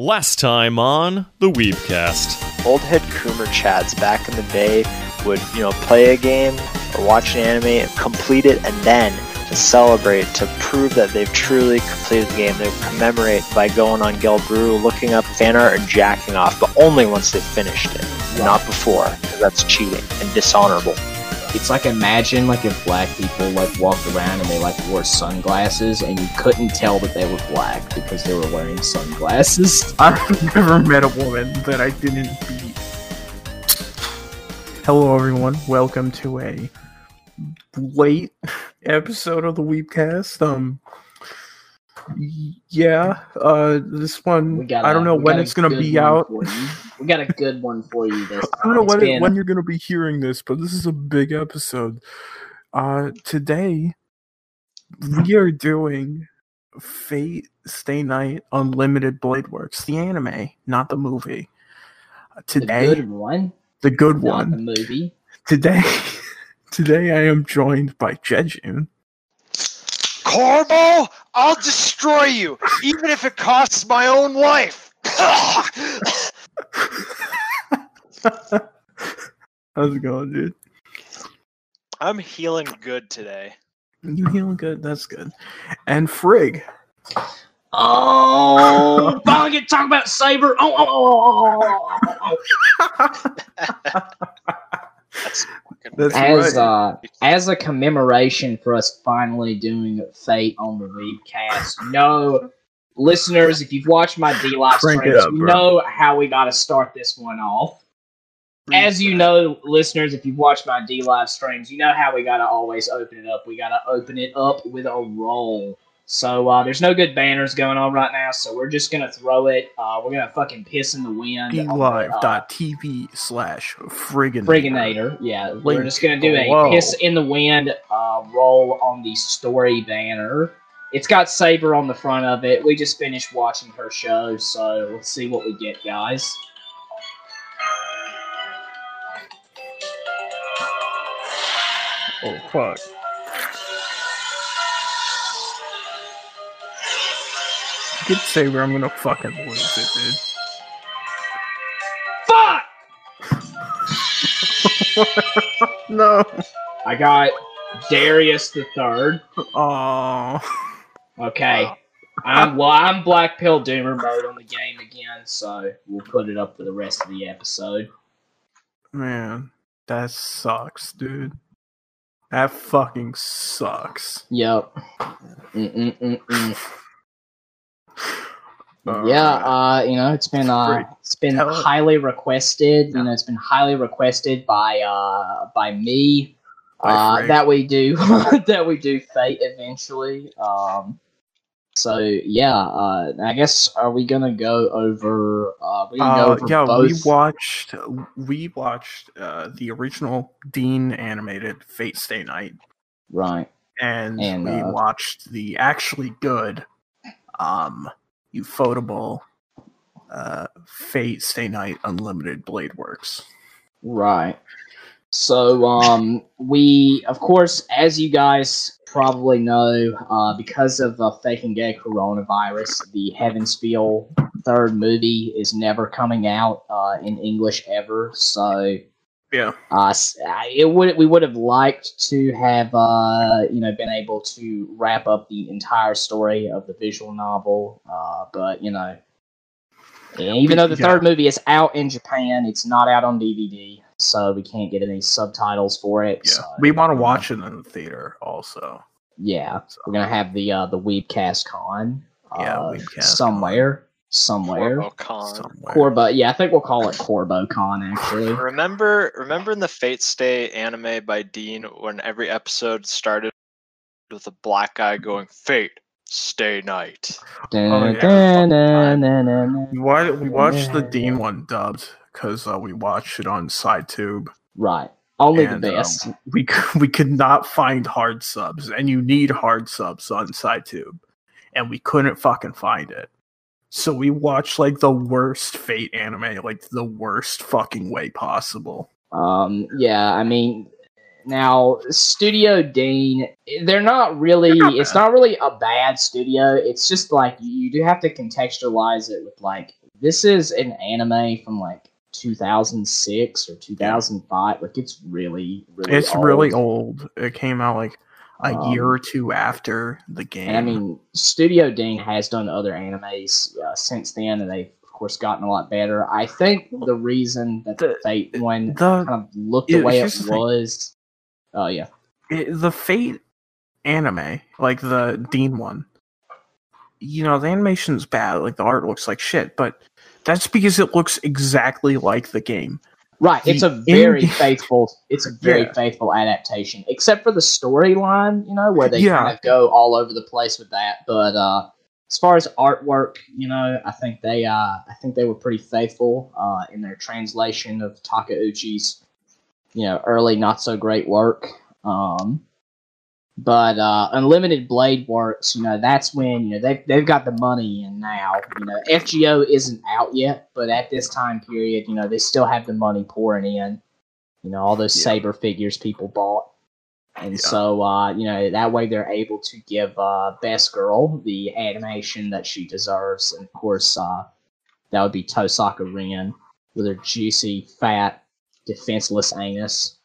Last time on the Weebcast. old head Coomer Chads back in the day would, you know, play a game or watch an anime and complete it and then to celebrate, to prove that they've truly completed the game, they would commemorate by going on Gelbooru, looking up fan art and jacking off, but only once they've finished it, not before, because that's cheating and dishonorable. It's like imagine like if black people like walked around and they like wore sunglasses and you couldn't tell that they were black because they were wearing sunglasses. I've never met a woman that I didn't beat. Hello, everyone. Welcome to a late episode of the Weebcast. Um, yeah. Uh, this one We got I don't know when it's gonna be out. We got a good one for you this time. I don't know when, been- when you're gonna be hearing this, but this is a big episode. Uh, today we are doing Fate Stay Night Unlimited Blade Works, the anime, not the movie. Uh, the good one, the good not one. the movie. Today, today I am joined by Jejune. Corbo, I'll destroy you, even if it costs my own life. How's it going, dude? I'm healing good today. You healing good? That's good. And Frig. Oh, finally get to talk about Saber. Oh, oh, oh, oh, oh, oh. oh, oh. That's That's as right. uh, as a commemoration for us finally doing Fate on the Readcast. No, listeners, if you've watched my DLive streams, you know how we got to start this one off. As you know, listeners, if you've watched my DLive streams, you know how we got to always open it up. We got to open it up with a roll. So uh, there's no good banners going on right now, so we're just gonna throw it. Uh, we're gonna fucking piss in the wind. the, uh, slash Friggin. Frigginator. Yeah, we're just gonna do a piss in the wind uh, roll on the story banner. It's got Saber on the front of it. We just finished watching her show, so let's see what we get, guys. Oh, fuck. Get Saber, I'm gonna fucking lose it, dude. Fuck! no. I got Darius the third. Oh. Okay. Uh, I'm uh, well, I'm Black Pill Doomer mode on the game again, so we'll put it up for the rest of the episode. Man, that sucks, dude. That fucking sucks. Yep. Mm-mm-mm-mm. All yeah, right. uh, you know, it's been uh, it's been Tell it. highly requested. Yeah. You know, it's been highly requested by uh by me By uh, that we do that we do fate eventually. Um, so yeah, uh, I guess are we gonna go over? Uh, we go Uh, over yeah, both. we watched we watched uh, the original Dean animated Fate Stay Night, right. and, And, we uh, watched the actually good, um, ufotable, uh, Fate Stay Night Unlimited Blade Works. Right. So, um, we, of course, as you guys probably know, uh, because of the fake and gay coronavirus, the Heaven's Feel third movie is never coming out uh, in English ever. So, Yeah, uh, uh, it would we would have liked to have uh, you know been able to wrap up the entire story of the visual novel, uh, but you know, even though the Yeah. third movie is out in Japan, it's not out on DVD, so we can't get any subtitles for it. yeah. so, we want to watch it in the theater also. yeah, So, we're gonna have the uh, the Weebcast Con, Yeah, uh, Weebcast somewhere, somewhere. Corbocon. somewhere. Corbo, yeah, I think we'll call it Corbo Con actually. Remember, remember in the Fate Stay anime by Dean when every episode started with a black guy going Fate Stay Night. Oh, yeah. Dun-dun-dun-dun-dun-dun. We, wa- we watched the Dean one dubbed because uh, we watched it on CyTube. Right. Only and, the um, best. we we could not find hard subs, and you need hard subs on CyTube, and we couldn't fucking find it. So we watched like the worst Fate anime, like the worst fucking way possible. Um, yeah, I mean, now Studio Dean, they're not really. They're not it's not really a bad studio. It's just like you do have to contextualize it with like this is an anime from like 2006 or 2005. Like it's really, really. It's old. really old. It came out like a Um, year or two after the game. And I mean, Studio Dean has done other animes uh, since then, and they've of course gotten a lot better. I think the reason that the The- Fate one the kind of looked the it- way it was. Oh yeah, it, the Fate anime, like the Dean one, you know, the animation's bad. Like the art looks like shit, but that's because it looks exactly like the game. Right. It's a very faithful. It's a very Yeah. faithful adaptation, except for the storyline. You know, where they Yeah. kind of go all over the place with that. But uh, as far as artwork, you know, I think they uh, I think they were pretty faithful uh, in their translation of Takeuchi's you know early not so great work. Um, but uh, Unlimited Blade Works, you know, that's when you know they they've got the money in now. You know, FGO isn't out yet, but at this time period, you know, they still have the money pouring in. You know, all those Yeah. saber figures people bought. And Yeah. so, uh, you know, that way they're able to give uh, Best Girl the animation that she deserves. And of course, uh, that would be Tosaka Rin with her juicy, fat, defenseless anus.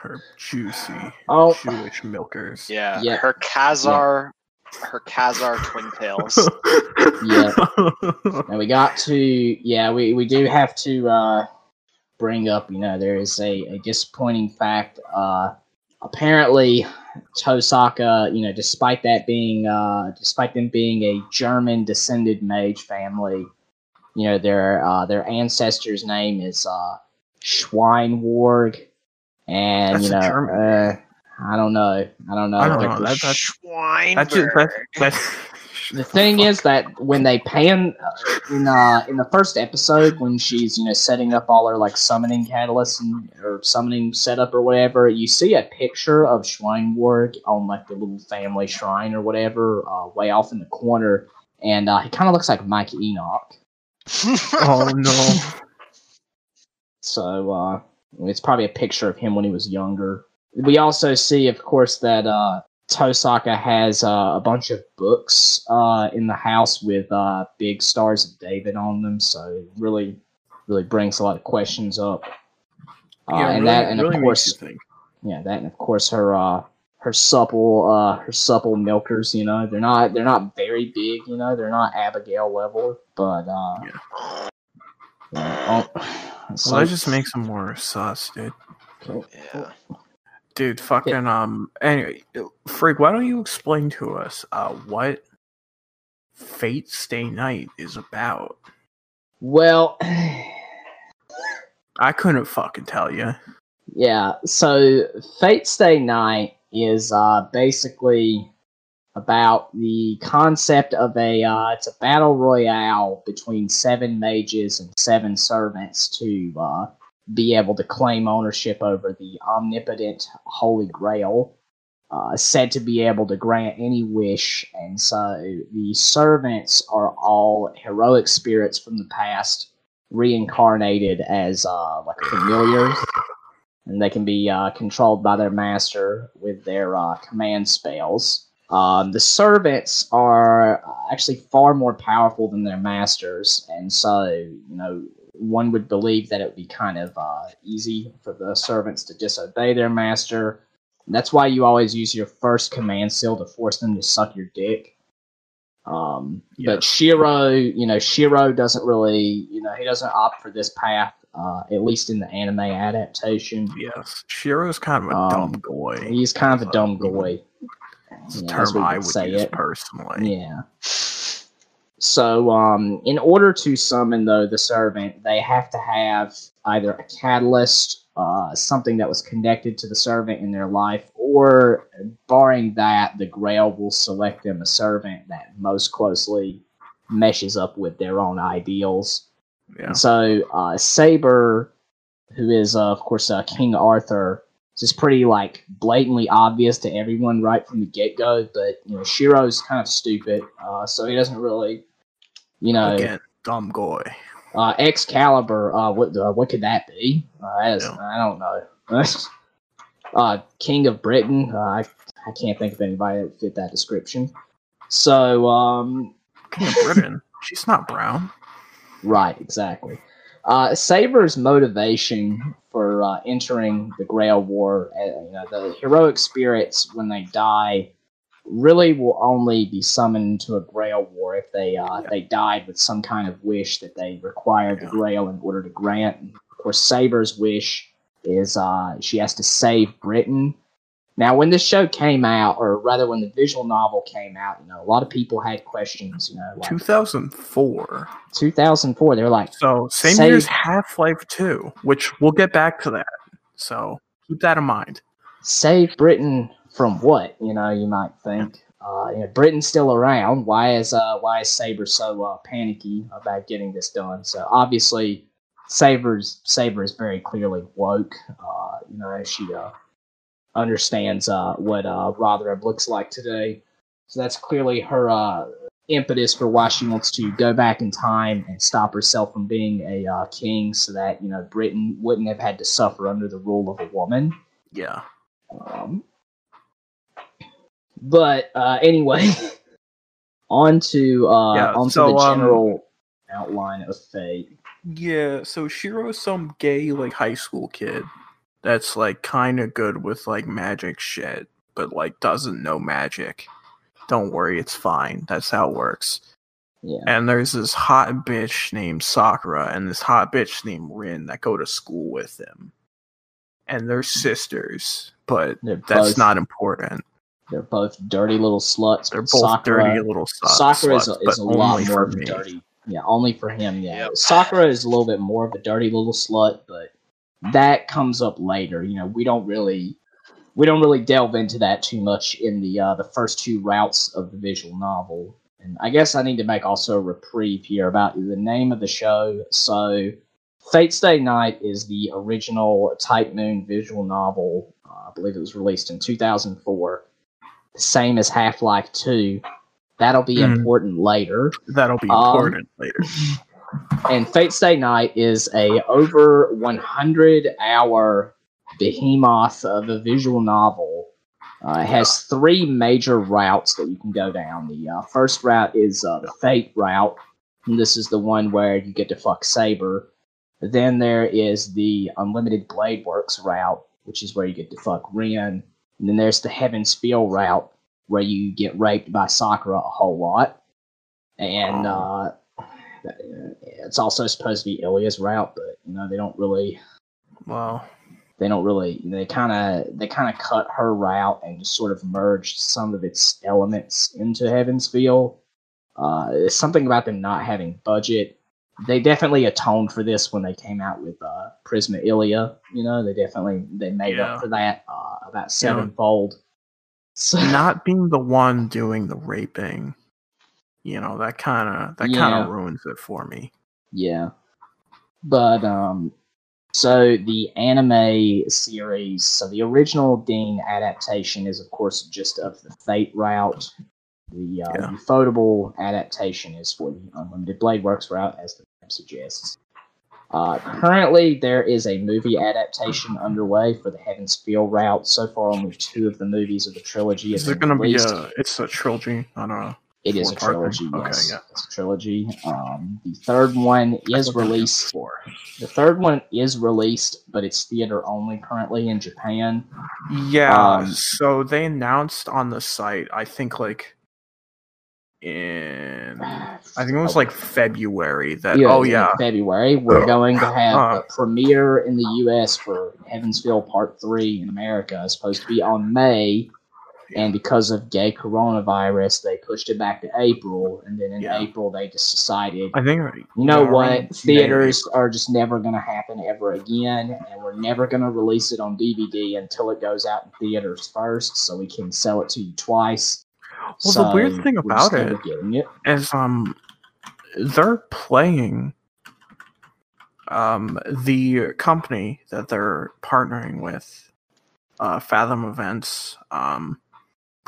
Her juicy Oh, Jewish milkers. Yeah, Yeah. her Khazar, her Khazar twin tails. Yeah. and we got to, yeah, we, we do have to uh, bring up, you know, there is a, a disappointing fact. Uh, apparently, Tosaka, you know, despite that being, uh, despite them being a German descended mage family, you know, their uh, their ancestor's name is uh, Schweinorg, and That's you know, German uh, I don't know, I don't know. I don't know. That, that's Schweinberg. that's just that's, that's the thing is that when they pan uh, in uh in the first episode when she's you know setting up all her like summoning catalysts and or summoning setup or whatever, you see a picture of Schweinorg on like the little family shrine or whatever, uh, way off in the corner, and uh, he kind of looks like Mike Enoch. oh no. So uh, it's probably a picture of him when he was younger. We also see, of course, that uh, Tosaka has uh, a bunch of books uh, in the house with uh, big stars of David on them. So it really, really brings a lot of questions up. Uh, Yeah, and really, that, and really of course, yeah, that, and of course, her uh, her supple uh, her supple milkers. You know, they're not they're not very big. You know, they're not Abigail level, but uh, Yeah. yeah, oh, So that just makes them more sus, dude. yeah. Dude, fucking um. Anyway, Freak, why don't you explain to us uh what Fate Stay Night is about? Well, I couldn't fucking tell you. yeah. So Fate Stay Night is uh, basically about the concept of a uh, it's a battle royale between seven mages and seven servants to uh, be able to claim ownership over the omnipotent Holy Grail. Uh, said to be able to grant any wish, and so the servants are all heroic spirits from the past reincarnated as uh, like familiars, and they can be uh, controlled by their master with their uh, command spells. Um, the servants are actually far more powerful than their masters, and so you know one would believe that it would be kind of uh, easy for the servants to disobey their master. That's why you always use your first command seal to force them to suck your dick. Um, But Shiro, you know, Shiro doesn't really, you know, he doesn't opt for this path, uh, at least in the anime adaptation. Yes, Shiro's kind of a Um, dumb boy. He's kind of a dumb Uh, boy. It's a yeah, term I would use it. personally. Yeah. So, um, in order to summon though the servant, they have to have either a catalyst, uh, something that was connected to the servant in their life, or barring that, the Grail will select them a servant that most closely meshes up with their own ideals. Yeah. And so, uh, Saber, who is, uh, of course, uh, King Arthur, is pretty like blatantly obvious to everyone right from the get go. But you know, Shiro's kind of stupid, uh, so he doesn't really, you know, Again, dumb guy. uh, Excalibur. Uh, what uh, what could that be? Uh, that is, Yeah. I don't know. uh, King of Britain. Uh, I I can't think of anybody that fit that description. So, um, King of Britain. She's not brown. Right, exactly. Uh, Saber's motivation for uh, entering the Grail War, uh, you know, the heroic spirits when they die, really will only be summoned to a Grail War if they uh, Yeah. they died with some kind of wish that they required Yeah. the Grail in order to grant. And of course, Saber's wish is uh, she has to save Britain. Now, when this show came out, or rather, when the visual novel came out, you know, a lot of people had questions. You know, like 2004. 2004, they were like, So same Save- year as Half Life 2, which we'll get back to that. So keep that in mind. save Britain from what? You know, you might think. Uh, you know, Britain's still around. Why is uh, why is Saber so uh, panicky about getting this done? So obviously, Saber's Saber is very clearly woke. Uh, you know, she uh, understands uh, what uh, Rotherham looks like today. So that's clearly her uh, impetus for why she wants to go back in time and stop herself from being a uh, king, so that you know Britain wouldn't have had to suffer under the rule of a woman. Yeah. Um, but uh, anyway, on to uh, Yeah, onto so, the um, general outline of Fate. Yeah, so Shiro's some gay like high school kid that's like kind of good with like magic shit, but like doesn't know magic. Don't worry, it's fine. That's how it works. Yeah, And there's this hot bitch named Sakura and this hot bitch named Rin that go to school with him. And they're sisters, but they're that's both, not important. They're both dirty little sluts. They're both Sakura, dirty little su- Sakura is a, sluts, is a lot only more for of me. dirty. Yeah, only for him. Yeah, Yep. Sakura is a little bit more of a dirty little slut, but that comes up later. You know, we don't really we don't really delve into that too much in the uh, the first two routes of the visual novel. And I guess I need to make also a reprieve here about the name of the show. So, Fate Stay Night is the original Type Moon visual novel. Uh, I believe it was released in 2004. The Same as Half Life 2. That'll be Hmm. important later. That'll be Um, important later. And Fate Stay Night is a over 100 hour behemoth of a visual novel. Uh, it has three major routes that you can go down. The uh, first route is uh, the Fate route, and this is the one where you get to fuck Saber. Then there is the Unlimited Blade Works route, which is where you get to fuck Rin. And then there's the Heaven's Feel route, where you get raped by Sakura a whole lot. And uh, it's also supposed to be Ilya's route, but you know they don't really Well, they don't really they kind of they kind of cut her route and just sort of merged some of its elements into Heaven's Feel. Uh, it's something about them not having budget. They definitely atoned for this when they came out with uh, Prisma Ilya. You know, they definitely they made Yeah. up for that uh, about sevenfold. So, not being the one doing the raping, you know, that kind of that kind of ruins it for me. Yeah. But um so the anime series, so the original Dean adaptation is of course just of the Fate route. The uh, Yeah. ufotable adaptation is for the Unlimited Blade Works route, as the name suggests. Uh, currently, there is a movie adaptation underway for the Heaven's Feel route. So far, only two of the movies of the trilogy Is there going to be a? It's a trilogy on a. It is a trilogy. thing? Okay, yes, yeah. it's a trilogy. Um, the third one is released. for. The third one is released, but it's theater only currently in Japan. Yeah. Um, so they announced on the site. I think like. In I think it was like February that. oh yeah. February. We're going to have Uh. a premiere in the U.S. for Heaven's Feel Part Three in America. It's supposed to be on May, and because of gay coronavirus, they pushed it back to April. And then in Yeah. April, they just decided I think. you know yeah, what? around Theaters are just never going to happen ever again, and we're never going to release it on DVD until it goes out in theaters first, so we can sell it to you twice. Well, the weird thing about it getting it. is um they're playing um the company that they're partnering with uh fathom events um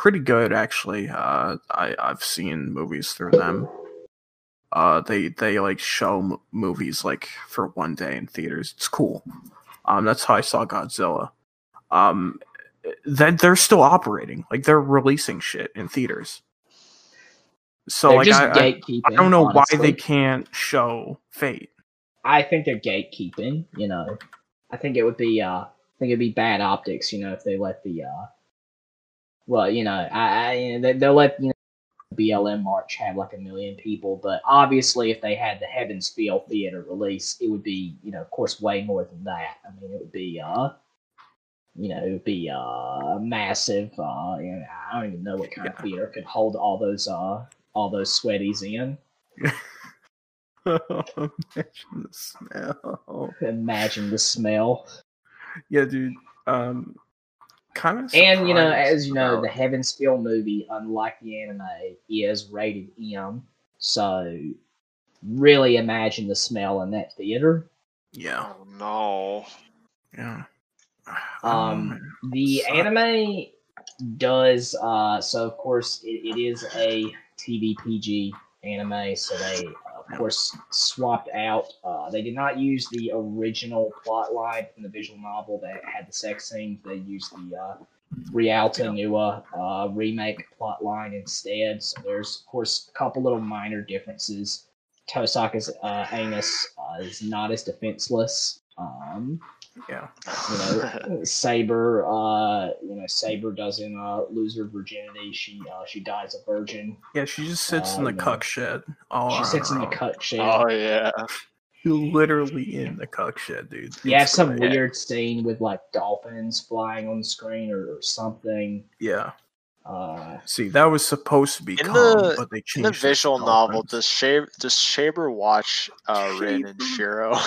pretty good actually uh i i've seen movies through them uh they they like show m- movies like for one day in theaters it's cool um that's how i saw godzilla um then they're still operating like they're releasing shit in theaters So they're like I, I. I don't know why they can't show Fate. I think they're gatekeeping. You know, I think it would be. Uh, I think it'd be bad optics. You know, if they let the. Uh, well, you know, I, I you know, they, they'll let you know BLM March have like a million people, but obviously, if they had the Heavens Feel Theater release, it would be, you know, of course, way more than that. I mean, it would be, uh, you know, it would be uh massive. Uh, you know, I don't even know what kind of theater could hold all those uh all those sweaties in. Imagine the smell. Imagine the smell. Yeah, dude. Um, kind of. And you know, as you know, the Heaven's Feel movie, unlike the anime, is rated M. So really imagine the smell in that theater. yeah, Oh no. yeah. Um, the anime does uh so of course it, it is a TV PG anime, so they of course swapped out uh they did not use the original plot line from the visual novel that had the sex scenes, they used the uh Réalta Nua uh remake plot line instead. So there's of course a couple little minor differences. Tosaka's uh, anus uh, is not as defenseless. Um, yeah. you know, Saber, uh, you know, Saber doesn't uh, lose her virginity. She uh, she dies a virgin. Yeah, she just sits in Uh, the yeah. cuck shed. All She sits in the own. cut shed. Oh yeah. you literally in the cuck shed, dude. you have It's some great. weird scene with like dolphins flying on the screen or, or something. Yeah. Uh, See, that was supposed to be In calm, the- but they In changed the it to visual novel, dolphins. does Shaber does Shaber watch uh, Rin and Shiro?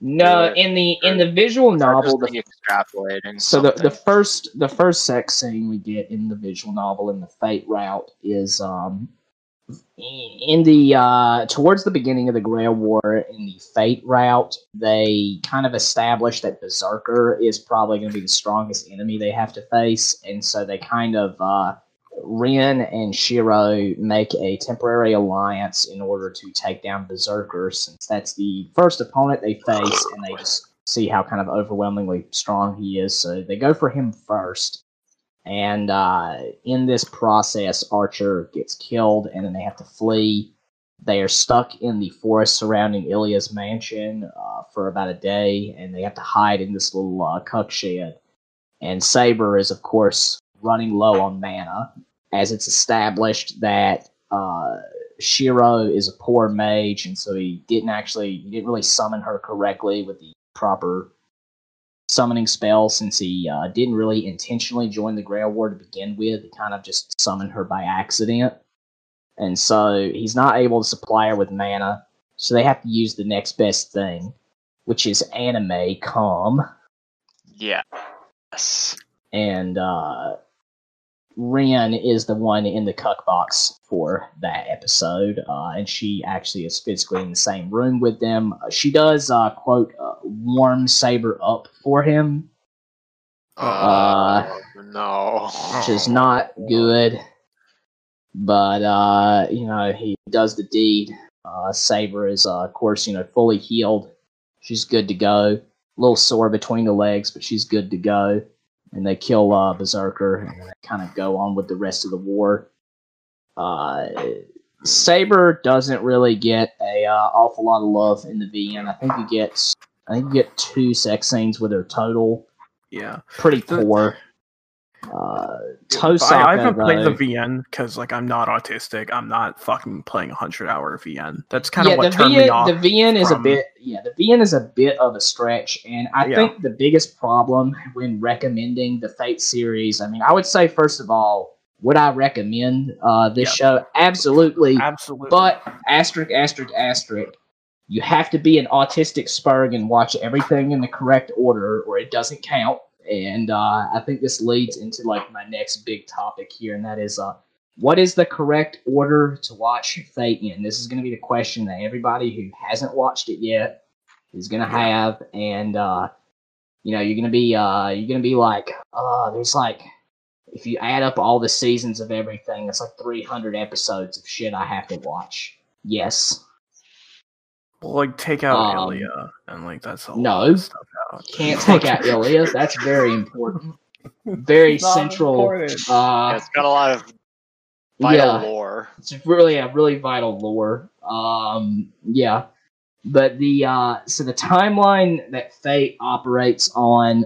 no, in the in the visual novel, the extrapolating. So the, the first the first sex scene we get in the visual novel in the Fate route is um in the uh towards the beginning of the Grail War in the Fate route they kind of establish that Berserker is probably going to be the strongest enemy they have to face and so they kind of uh Rin and Shiro make a temporary alliance in order to take down Berserker since that's the first opponent they face and they just see how kind of overwhelmingly strong he is. So they go for him first. And uh, in this process, Archer gets killed, and then they have to flee. They are stuck in the forest surrounding Ilya's mansion uh, for about a day, and they have to hide in this little uh, cuck shed. And Saber is, of course, running low on mana, as it's established that uh, Shiro is a poor mage, and so he didn't actually, he didn't really summon her correctly with the proper summoning spell since he uh, didn't really intentionally join the Grail War to begin with. He kind of just summoned her by accident. And so he's not able to supply her with mana, so they have to use the next best thing, which is anime calm. Yes. And uh, Rin is the one in the cuck box for that episode, uh, and she actually is physically in the same room with them. Uh, she does, uh, quote, uh, warm Saber up for him, Uh, Oh, no. which is not good. But uh, you know, he does the deed. Uh, Saber is, uh, of course, you know, fully healed. She's good to go. A little sore between the legs, but she's good to go. And they kill uh, Berserker, and then they kind of go on with the rest of the war. Uh, Saber doesn't really get a uh, awful lot of love in the VN. I think you get, I think you get two sex scenes with her total. Yeah. Pretty The- poor. Uh, I, Tosaka, I haven't played the VN because like I'm not autistic. I'm not fucking playing a hundred hour VN. That's kind of yeah, what the turned VN, me off. The VN is a bit, yeah, the VN is a bit of a stretch, and I Yeah. think the biggest problem when recommending the Fate series, I mean, I would say first of all, would I recommend uh, this Yeah. show? Absolutely, Absolutely. but asterisk, asterisk, asterisk. You have to be an autistic spurg and watch everything in the correct order, or it doesn't count. And uh, I think this leads into like my next big topic here, and that is uh, what is the correct order to watch Fate in? This is going to be the question that everybody who hasn't watched it yet is going to have, and uh, you know you're going to be uh, you're going to be like, uh, there's like if you add up all the seasons of everything, it's like 300 episodes of shit I have to watch. Yes, Well, like take out Um, Ilya and like that's all. no. lot stuff out. can't take out Ilya. That's very important. Very central. important. Yeah, Uh, it's got a lot of Vital yeah. lore. it's really a really vital lore. Um, yeah, but the uh, so the timeline that Fate operates on,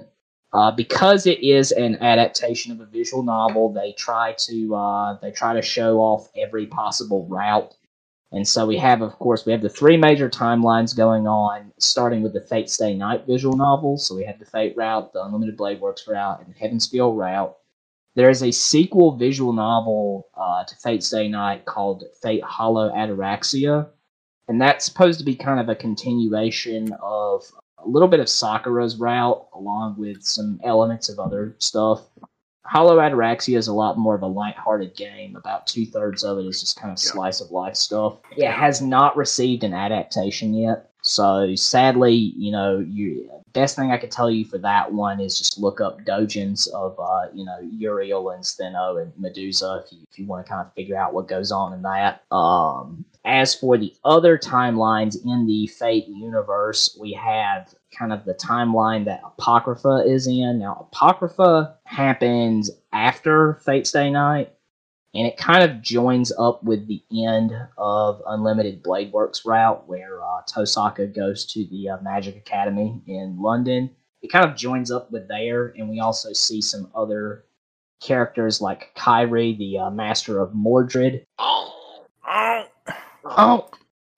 uh, because it is an adaptation of a visual novel, they try to uh, they try to show off every possible route. And so we have, of course, we have the three major timelines going on, starting with the Fate Stay Night visual novel. So we have the Fate route, the Unlimited Blade Works route, and the Heaven's Feel route. There is a sequel visual novel uh, to Fate Stay Night called Fate Hollow Ataraxia, and that's supposed to be kind of a continuation of a little bit of Sakura's route, along with some elements of other stuff. Hollow Ataraxia is a lot more of a lighthearted game. About two thirds of it is just kind of Yeah. slice of life stuff. It has not received an adaptation yet, so sadly, you know, you best thing I could tell you for that one is just look up dojins of uh, you know Euryale and Stheno and Medusa if you, if you want to kind of figure out what goes on in that. Um, as for the other timelines in the Fate universe, we have kind of the timeline that Apocrypha is in. Now, Apocrypha happens after Fate Stay Night, and it kind of joins up with the end of Unlimited Blade Works route, where uh, Tosaka goes to the uh, Magic Academy in London. It kind of joins up with there, and we also see some other characters like Kairi, the uh, Master of Mordred. Oh, Oh,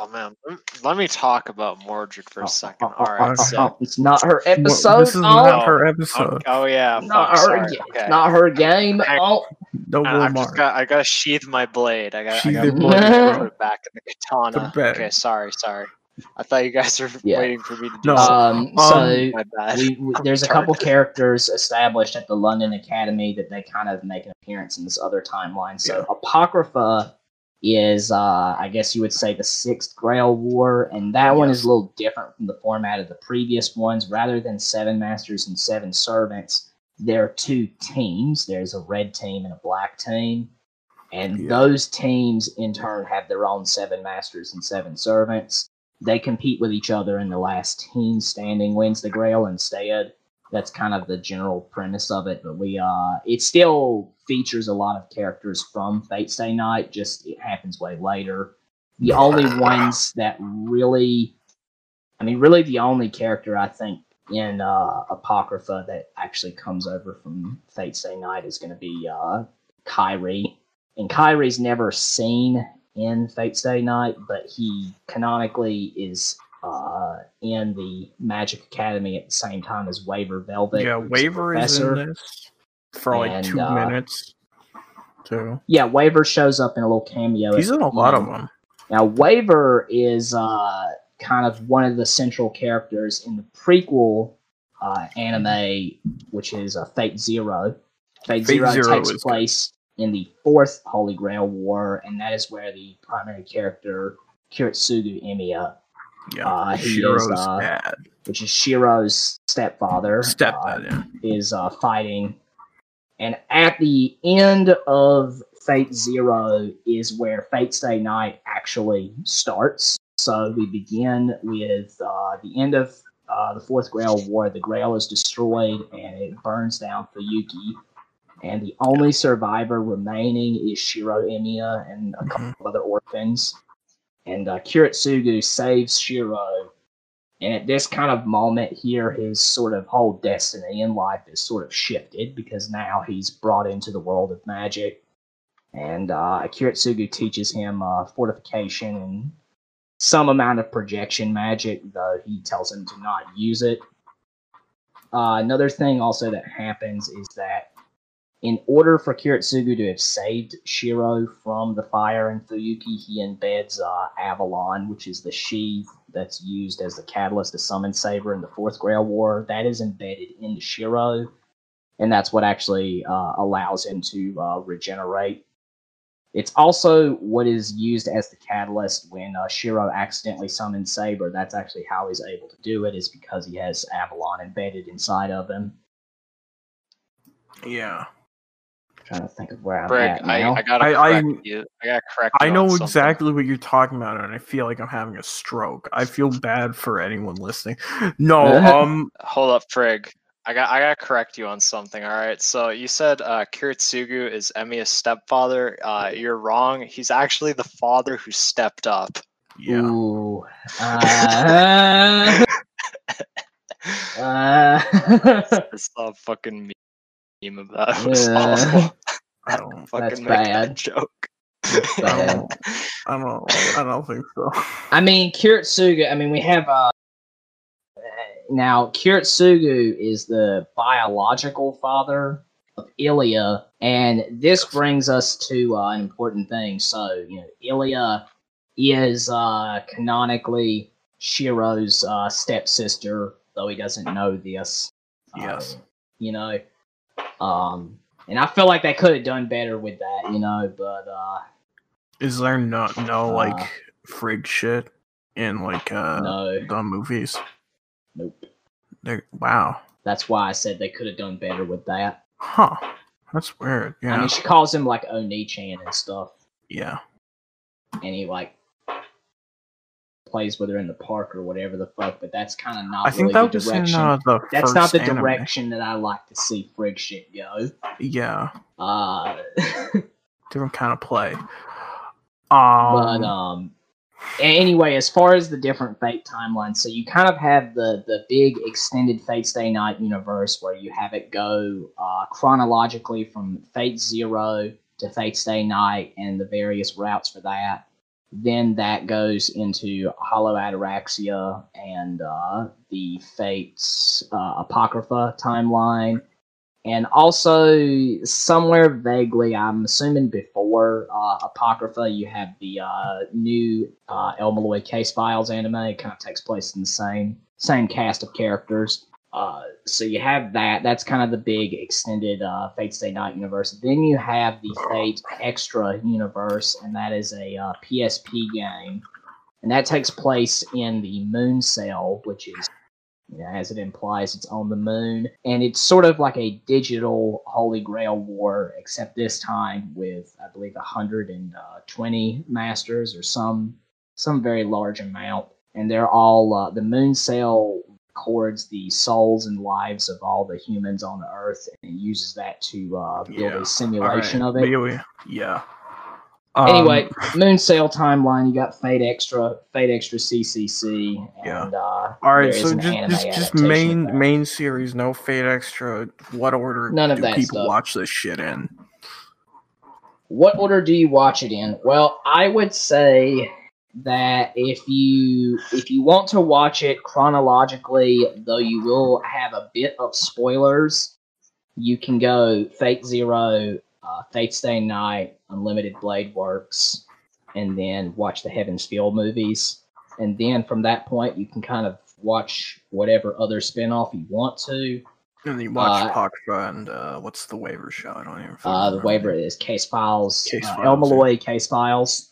Oh, oh man, let me talk about Mordred for a second. All oh, right, oh, so oh, it's not her well, episode. this is oh, not her oh, episode. oh yeah, not fuck, her. sorry, ga- okay. Not her game. I- Oh, No I- I've mark. got I gotta sheath my blade. I got I Sheath gotta your put blade. it- put it back in the katana. Put it. Okay, sorry, sorry. I thought you guys were Yeah. waiting for me to do No. something. um, so My bad. we, we, there's a couple characters established at the London Academy that they kind of make an appearance in this other timeline. So Yeah. Apocrypha is, uh, I guess you would say, the Sixth Grail War, and that one is a little different from the format of the previous ones. Rather than seven masters and seven servants, there are two teams. There's a red team and a black team. And Yeah. those teams, in turn, have their own seven masters and seven servants they compete with each other and the last team standing wins the grail instead that's kind of the general premise of it but we uh it still features a lot of characters from fate stay night just it happens way later. The only ones that really i mean really the only character i think in uh apocrypha that actually comes over from fate stay night is going to be uh Kairi. And Kairi's never seen in Fate Stay Night, but he canonically is uh, in the Magic Academy at the same time as Waver Velvet. yeah, Waver is in this for like And, two uh, minutes. Too. Yeah, Waver shows up in a little cameo. He's in a lot of them. Now, Waver is uh, kind of one of the central characters in the prequel uh, anime, which is uh, Fate Zero. Fate, Fate Zero, Zero takes is good. place in the fourth Holy Grail War, and that is where the primary character Kiritsugu Emiya, Yeah, Uh, he Shiro's is, uh, dad, which is Shiro's stepfather, uh. Yeah. is uh, fighting. And at the end of Fate Zero is where Fate Stay Night actually starts. So we begin with uh, the end of uh, the Fourth Grail War. The Grail is destroyed and it burns down Fuyuki. And the only survivor remaining is Shiro Emiya and a couple of other orphans. And uh, Kiritsugu saves Shiro and at this kind of moment here, his sort of whole destiny in life is sort of shifted because now he's brought into the world of magic. And uh, Kiritsugu teaches him uh, fortification and some amount of projection magic, though he tells him to not use it. Uh, another thing also that happens is that in order for Kiritsugu to have saved Shiro from the fire in Fuyuki, he embeds uh, Avalon, which is the sheath that's used as the catalyst to summon Saber in the Fourth Grail War. That is embedded in Shiro, and that's what actually uh, allows him to uh, regenerate. It's also what is used as the catalyst when uh, Shiro accidentally summons Saber. That's actually how he's able to do it, is because he has Avalon embedded inside of him. yeah. Trying to think of where I'm Brig, at now. I gotta I- I- correct you. I gotta correct I you know exactly what you're talking about, and I feel like I'm having a stroke. I feel bad for anyone listening. No, um, Hold up, Frig. I got I got to correct you on something. All right. So you said uh, Kiritsugu is Emiya's stepfather. Uh, you're wrong. He's actually the father who stepped up. Yeah. Ooh. Uh, uh, I saw a fucking meme of that. It was Yeah. awful. I don't. Fucking That's make bad. that joke. That's bad. I don't. I don't think so. I mean, Kiritsugu. I mean, we have uh, now Kiritsugu is the biological father of Ilya, and this brings us to uh, an important thing. So, you know, Ilya is uh, canonically Shiro's uh, stepsister, though he doesn't know this. Yes. Uh, you know, um, and I feel like they could have done better with that. You know, but uh, Is there no no Uh, like frig shit in like uh no, the movies? nope. There. Wow. That's why I said they could have done better with that. Huh. That's weird. Yeah. I mean, she calls him like Oni-chan and stuff, yeah. and he like plays whether in the park or whatever the fuck. But that's kind of not I think really that the was in direction. uh, the that's not the anime. direction that I like to see frig shit go. Yeah. Uh, Different kind of play. but Um. um, anyway, as far as the different Fate timelines, so you kind of have the the big extended Fate Stay Night universe where you have it go uh, chronologically from Fate Zero to Fate Stay Night and the various routes for that. Then that goes into Hollow Ataraxia and uh, the Fates uh, Apocrypha timeline. And also, somewhere vaguely, I'm assuming before uh, Apocrypha, you have the uh, new uh, El-Melloi Case Files anime. It kind of takes place in the same same cast of characters. Uh, so you have that. That's kind of the big extended uh, Fate Stay Night universe. Then you have the Fate Extra universe, and that is a uh, PSP game, and that takes place in the Moon Cell, which is you know, as it implies, it's on the moon, and it's sort of like a digital Holy Grail war, except this time with I believe 120 masters or some some very large amount, and they're all uh, the moon cell records the souls and lives of all the humans on the Earth, and uses that to uh, build Yeah. a simulation alright, of it. Yeah. yeah. Anyway, Um, Moon Cell timeline. You got Fate Extra, Fate Extra CCC, Yeah. uh, all right. So just just, just main main series, no Fate Extra. What order None of do that people stuff. watch this shit in? What order do you watch it in? Well, I would say that if you if you want to watch it chronologically, though you will have a bit of spoilers, you can go Fate Zero, uh, Fate Stay Night, Unlimited Blade Works, and then watch the Heaven's Feel movies. And then from that point, you can kind of watch whatever other spin-off you want to. And then you watch Uh, Apocrypha and uh, what's the Waver show? I don't even. Uh, the Waver is Case Files, Case uh, Files, El yeah. Melloi Case Files.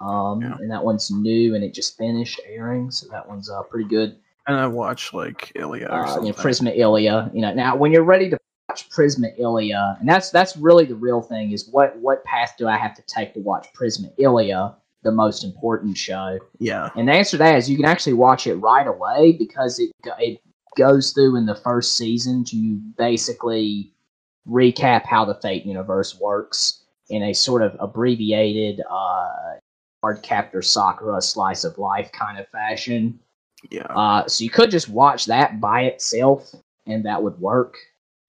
Um, Yeah. and that one's new and it just finished airing, so that one's uh, pretty good. And I watch like Ilia or Uh, you know, Prisma Ilia. You know, now when you're ready to watch Prisma Ilia, and that's that's really the real thing is what what path do I have to take to watch Prisma Ilia, the most important show? yeah. And the answer to that is you can actually watch it right away because it it goes through in the first season to basically recap how the Fate universe works in a sort of abbreviated uh, Cardcaptor Sakura slice of life kind of fashion. Yeah. Uh, so you could just watch that by itself, and that would work.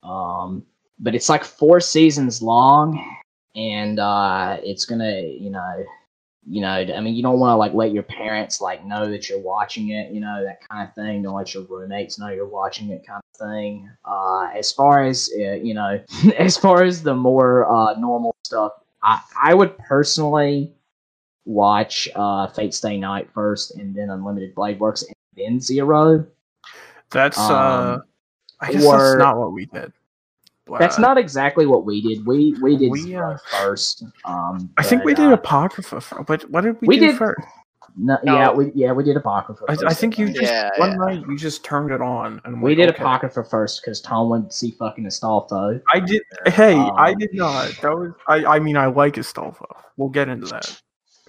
Um, but it's like four seasons long, and uh, it's gonna, you know, you know, I mean, you don't want to like let your parents like know that you're watching it, you know, that kind of thing. Don't let your roommates know you're watching it, kind of thing. Uh, as far as uh, you know, as far as the more uh, normal stuff, I I would personally watch uh, Fate Stay Night first, and then Unlimited Blade Works, and then Zero. That's uh. um, I guess or- that's not what we did. That's Uh, not exactly what we did. We we did we, Zero uh, first. Um, I think but, we did uh, Apocrypha. First. but what did we, we do did- first? No, No. Yeah, we yeah we did Apocrypha. I, first, I think you think. just Yeah, one yeah. night you just turned it on and We went, did okay. Apocrypha first because Tom wanted to see fucking Astolfo. I did. Hey, I Um, did not. That was. I. I mean, I like Astolfo. We'll get into that.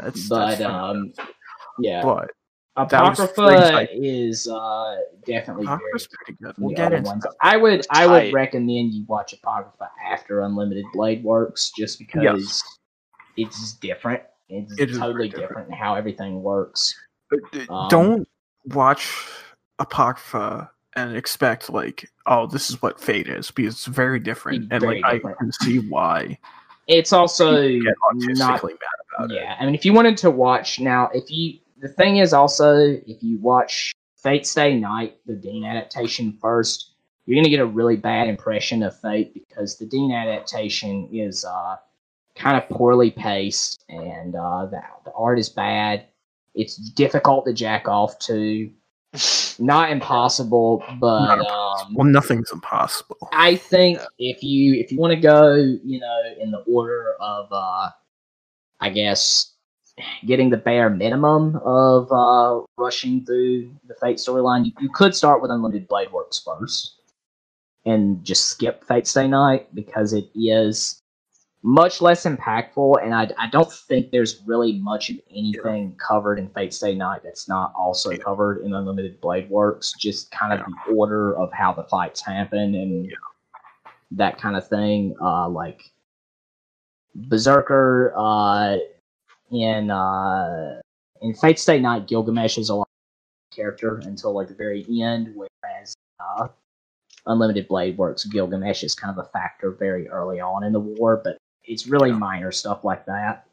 That's. But that's um, yeah. but Apocrypha is uh, definitely very Apocrypha's pretty good. We'll get into ones. I would I would Tight. recommend you watch Apocrypha after Unlimited Blade Works just because Yes. it's different. It's It is very totally different. different in how everything works. Um, Don't watch Apocrypha and expect like, oh, this is what Fate is because it's very different, It's and very like different. I can see why It's also you get not autistically mad about it. yeah. I mean, if you wanted to watch now, if you the thing is also if you watch Fate Stay Night, the Deen adaptation first, you're gonna get a really bad impression of Fate because the Deen adaptation is uh, kind of poorly paced and uh, the the art is bad. It's difficult to jack off to. Not impossible, but Not um, Well, nothing's impossible. I think if you if you want to go, you know, in the order of uh I guess getting the bare minimum of uh rushing through the Fate storyline, you, you could start with Unlimited Blade Works first and just skip Fate Stay Night because it is much less impactful and I, I don't think there's really much of anything covered in Fate Stay Night that's not also Yeah. covered in Unlimited Blade Works. Just kind of the order of how the fights happen and that kind of thing. Uh, like Berserker uh, in uh, in Fate Stay Night, Gilgamesh is a lot character until like the very end, whereas uh, Unlimited Blade Works, Gilgamesh is kind of a factor very early on in the war, but it's really Yeah. minor stuff like that.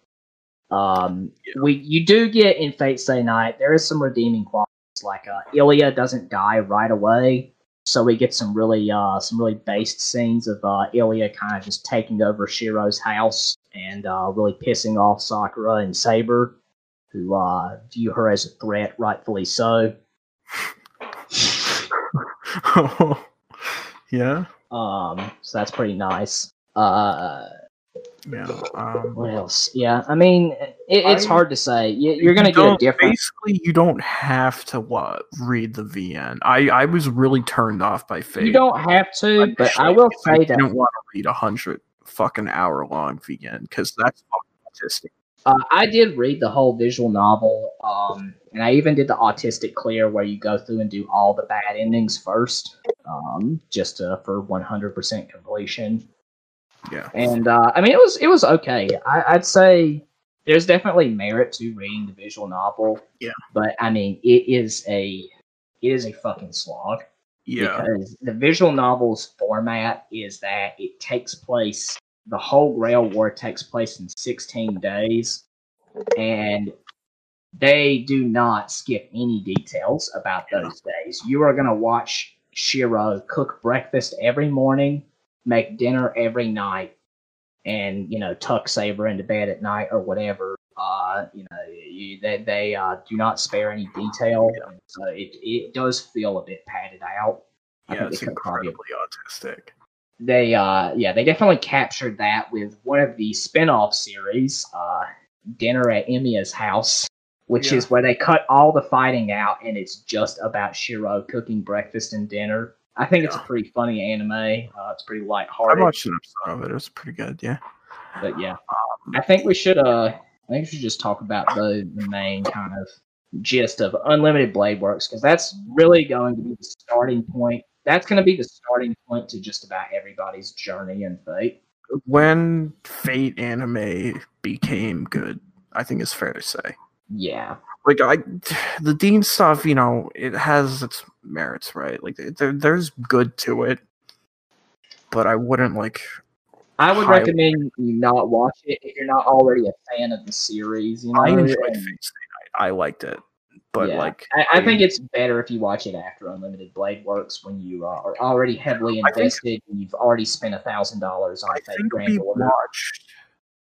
Um, we you do get in Fate Stay Night. There is some redeeming qualities, like uh, Ilya doesn't die right away, so we get some really uh some really based scenes of uh, Ilya kind of just taking over Shiro's house and uh, really pissing off Sakura and Saber, who uh, view her as a threat, rightfully so. yeah, Um, so that's pretty nice. Uh, yeah. Um, what else? Yeah, I mean, it, it's I- hard to say. You, you're gonna you get a don't- different. Basically, you don't have to what read the VN. I I was really turned off by Fate. You don't have to, but I Initially, will I say that didn't want to read a hundred fucking hour long VN because that's autistic. Uh, I did read the whole visual novel, um, and I even did the autistic clear where you go through and do all the bad endings first, um, just uh, for 100% completion. Yeah. And uh, I mean, it was it was okay. I, I'd say there's definitely merit to reading the visual novel. Yeah. But I mean, it is a it is a fucking slog Yeah. because the visual novel's format is that it takes place the whole Grail War takes place in 16 days, and they do not skip any details about those days. You are going to watch Shiro cook breakfast every morning, make dinner every night, and you know tuck Saber into bed at night or whatever. Uh, you know, you, they they uh, do not spare any detail, so it it does feel a bit padded out. I Yeah, it's they could probably incredibly autistic. they uh yeah they definitely captured that with one of the spin-off series uh dinner at emiya's house which Yeah. is where they cut all the fighting out and it's just about shiro cooking breakfast and dinner i think it's a pretty funny anime uh, it's pretty lighthearted. I watched an episode of it. It was pretty good. Yeah. but yeah i think we should uh i think we should just talk about the, the main kind of gist of unlimited blade works because that's really going to be the starting point that's going to be the starting point to just about everybody's journey in fate When Fate anime became good, I think it's fair to say. yeah Like I, the Deen stuff, you know, it has its merits, right? Like there, there's good to it, but I wouldn't like. I would Highly- recommend you not watch it if you're not already a fan of the series. You know, I enjoyed and- Fate Night. I liked it, but yeah. like I, I think it's better if you watch it after Unlimited Blade Works when you uh, are already heavily think- invested and you've already spent a thousand dollars on I Fate think Grand watched.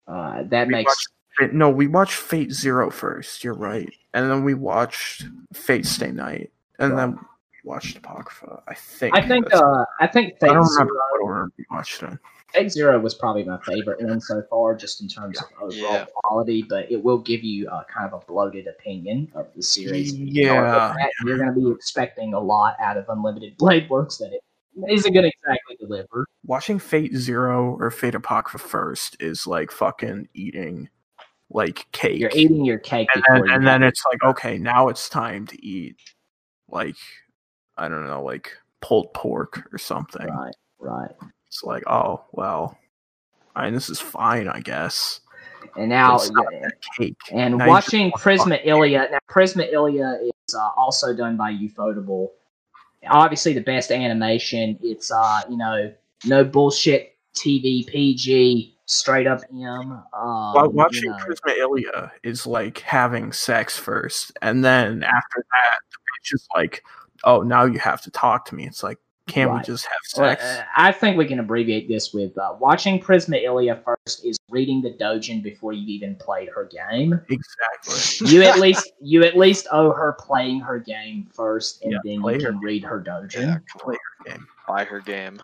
Uh, that we makes no, we watched Fate Zero first. You're right, and then we watched Fate Stay Night, and then we watched Apocrypha. I think. I think uh, I think I Fate don't Zero, remember what order we watched it. Fate Zero was probably my favorite one so far, just in terms of overall Yeah. quality. But it will give you uh, kind of a bloated opinion of the series. Yeah, you're going to be expecting a lot out of Unlimited Blade Works that it isn't going to exactly deliver. watching Fate Zero or Fate Apocrypha first is like fucking eating like cake. You're eating your cake and then, and then it's like okay now it's time to eat like i don't know like pulled pork or something right, right. it's like oh well i mean this is fine i guess And now, yeah, cake and Now watching Prisma Illya. Now, Prisma Illya is uh, also done by Ufotable. Obviously, the best animation. It's uh, you know, no bullshit TV PG, straight up am. Um, Wa- watching you know. Prisma Illya is like having sex first, and then after that, the bitch is like, "Oh, now you have to talk to me." It's like, can't we just have Well, sex? uh, I think we can abbreviate this with uh, watching Prisma Illya first is reading the dojin before you've even played her game. exactly. You at least you at least owe her playing her game first, and Yeah, then play you her can read her dojin. Yeah, Play her game. buy her game.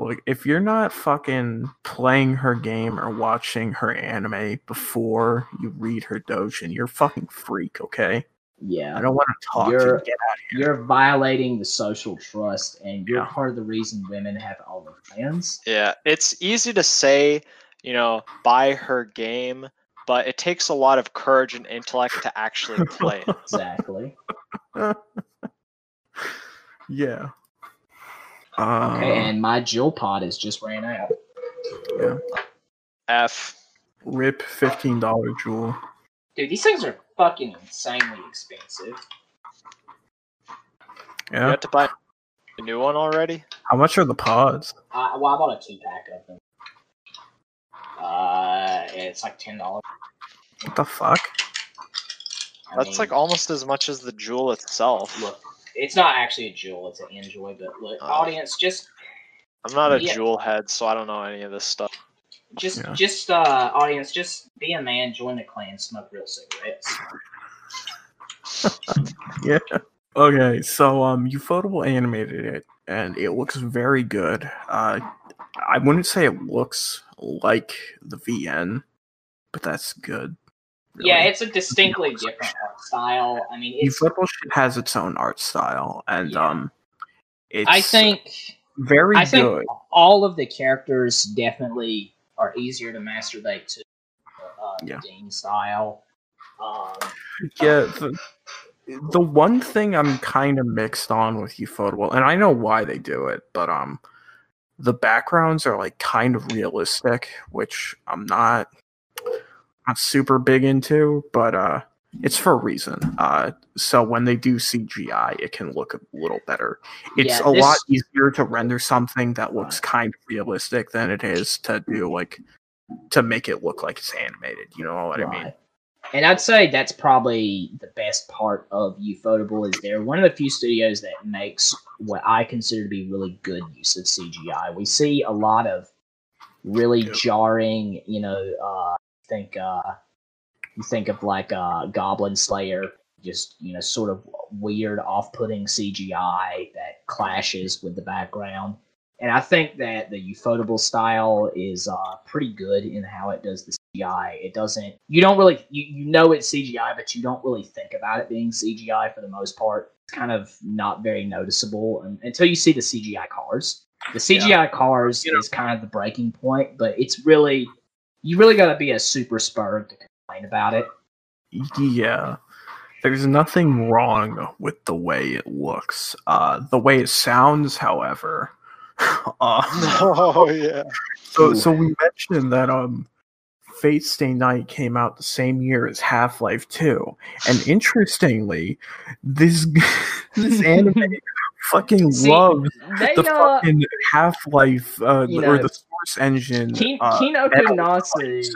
Like, if you're not fucking playing her game or watching her anime before you read her dojin, you're a fucking freak. Okay, Yeah. I don't want to talk You're- you. Get out of here. you're violating the social trust, and you're Yeah. part of the reason women have OnlyFans. Yeah, it's easy to say, you know, buy her game, but it takes a lot of courage and intellect to actually play it. Exactly. Yeah. Uh, Okay, and my Juul pod is just ran out. Yeah. F. rip fifteen dollar Juul. Dude, these things are fucking insanely expensive. You Yeah. have to buy a new one already? How much are the pods? Uh, well, I bought a two pack of them. Uh, it's like ten dollars. What the fuck? That's like almost as much as the Juul itself. look. It's not actually a Juul; it's an NJOY. But look, Oh. audience, just, I'm not a Yeah. Juul head, so I don't know any of this stuff. just, Yeah. just, uh, audience, just be a man, join the clan, smoke real cigarettes. Yeah. Okay, so um you Ufotable animated it and it looks very good. Uh I wouldn't say it looks like the VN, but that's good. Yeah, it's a distinctly different art style. I mean, it's. Ufotable has its own art style and Yeah. um it's I think very I think all of the characters definitely are easier to masturbate to. Uh, Yeah. Deen style. Um, Yeah, the, the one thing I'm kind of mixed on with Ufotable, and I know why they do it, but um, the backgrounds are like kind of realistic, which I'm not not super big into, but uh, it's for a reason. Uh, so when they do CGI, it can look a little better. It's Yeah, a lot easier to render something that looks kind of realistic than it is to do like to make it look like it's animated. You know what I mean? And I'd say that's probably the best part of Ufotable is they're one of the few studios that makes what I consider to be really good use of CGI. We see a lot of really jarring, you know, uh think uh you think of like uh Goblin Slayer, just you know, sort of weird off-putting CGI that clashes with the background. And I think that the Ufotable style is uh, pretty good in how it does the CGI. It doesn't. You don't really. You, you know it's CGI, but you don't really think about it being CGI for the most part. It's kind of not very noticeable until you see the CGI cars. The CGI cars You know- is kind of the breaking point, but it's really you really got to be a super spur to complain about it. Yeah. There's nothing wrong with the way it looks. Uh, the way it sounds, however. uh, Oh yeah. so, Ooh. so we mentioned that um, Fate Stay Night came out the same year as Half Life 2. And interestingly, this this anime fucking See, loves They the uh, fucking Half Life uh, you or the Source Engine. Kin- uh, Kinoko Nasu.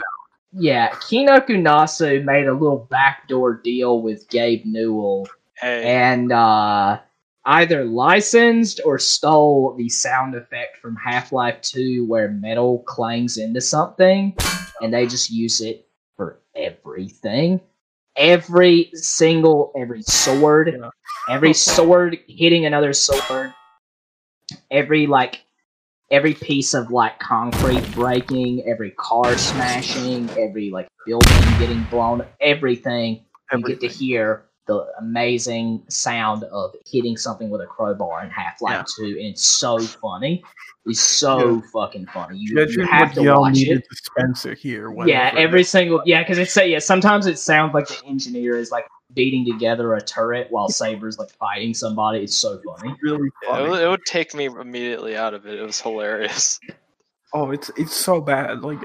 Yeah, Kinoko Nasu made a little backdoor deal with Gabe Newell Hey. and uh, either licensed or stole the sound effect from Half Life 2 where metal clangs into something and they just use it for everything. Every single, every sword, Yeah. every sword hitting another sword, every like every piece of like concrete breaking, every car smashing, every like building getting blown, everything you get to Everything. hear the amazing sound of hitting something with a crowbar in Half Life Yeah. Two, and it's so funny. It's so Yeah. fucking funny. You, Judging you have to y'all watch needed it. dispenser here. Yeah, whenever- every single yeah, because it's yeah. Sometimes it sounds like the engineer is like beating together a turret while Saber's like fighting somebody. It's so funny. really Yeah, it, would, it would take me immediately out of it. It was hilarious. Oh, it's it's so bad. Like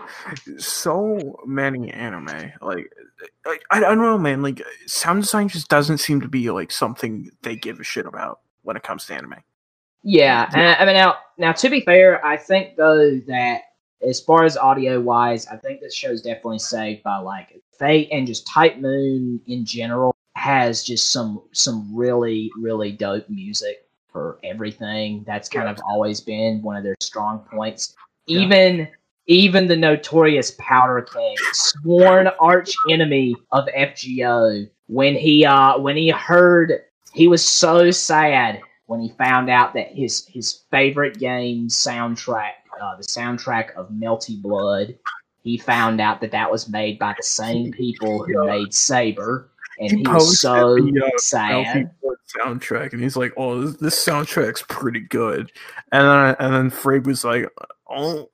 so many anime. Like I, I don't know, man. Like sound design just doesn't seem to be like something they give a shit about when it comes to anime. Yeah, and I mean now now to be fair, I think though that as far as audio wise, I think this show's definitely saved by like Fate and just Type Moon in general has just some some really really dope music for everything. That's kind of always been one of their strong points. Yeah. Even even the notorious Powder King, sworn arch enemy of FGO, when he uh when he heard he was so sad when he found out that his his favorite game soundtrack, uh, the soundtrack of Melty Blood, he found out that that was made by the same people who made Saber, and he, was so the, uh, sad. Soundtrack, and he's like, "Oh, this, this soundtrack's pretty good." And then and then Frig was like, "Oh."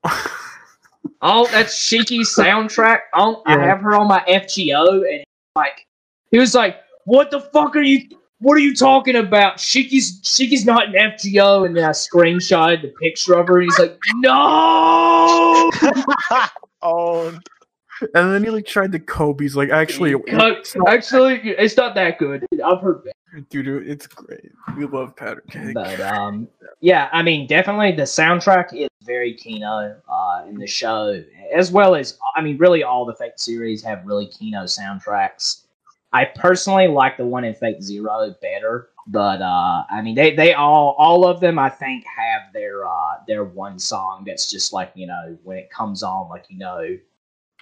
Oh, that's Shiki's soundtrack. Oh, I have her on my FGO, and like he was like, "What the fuck are you? What are you talking about? Shiki's Shiki's not an FGO." And then I screenshotted the picture of her, and he's like, "No." oh, and then he like tried to cope. He's like, "Actually, it's not- actually, it's not that good. I've heard better. dude, it's great. We love Powder Cake." But um, yeah, I mean, definitely the soundtrack is very Kino uh, in the show, as well as I mean, really all the Fate series have really Kino soundtracks. I personally like the one in Fate Zero better, but uh, I mean, they they all all of them I think have their uh their one song that's just like you know when it comes on, like you know.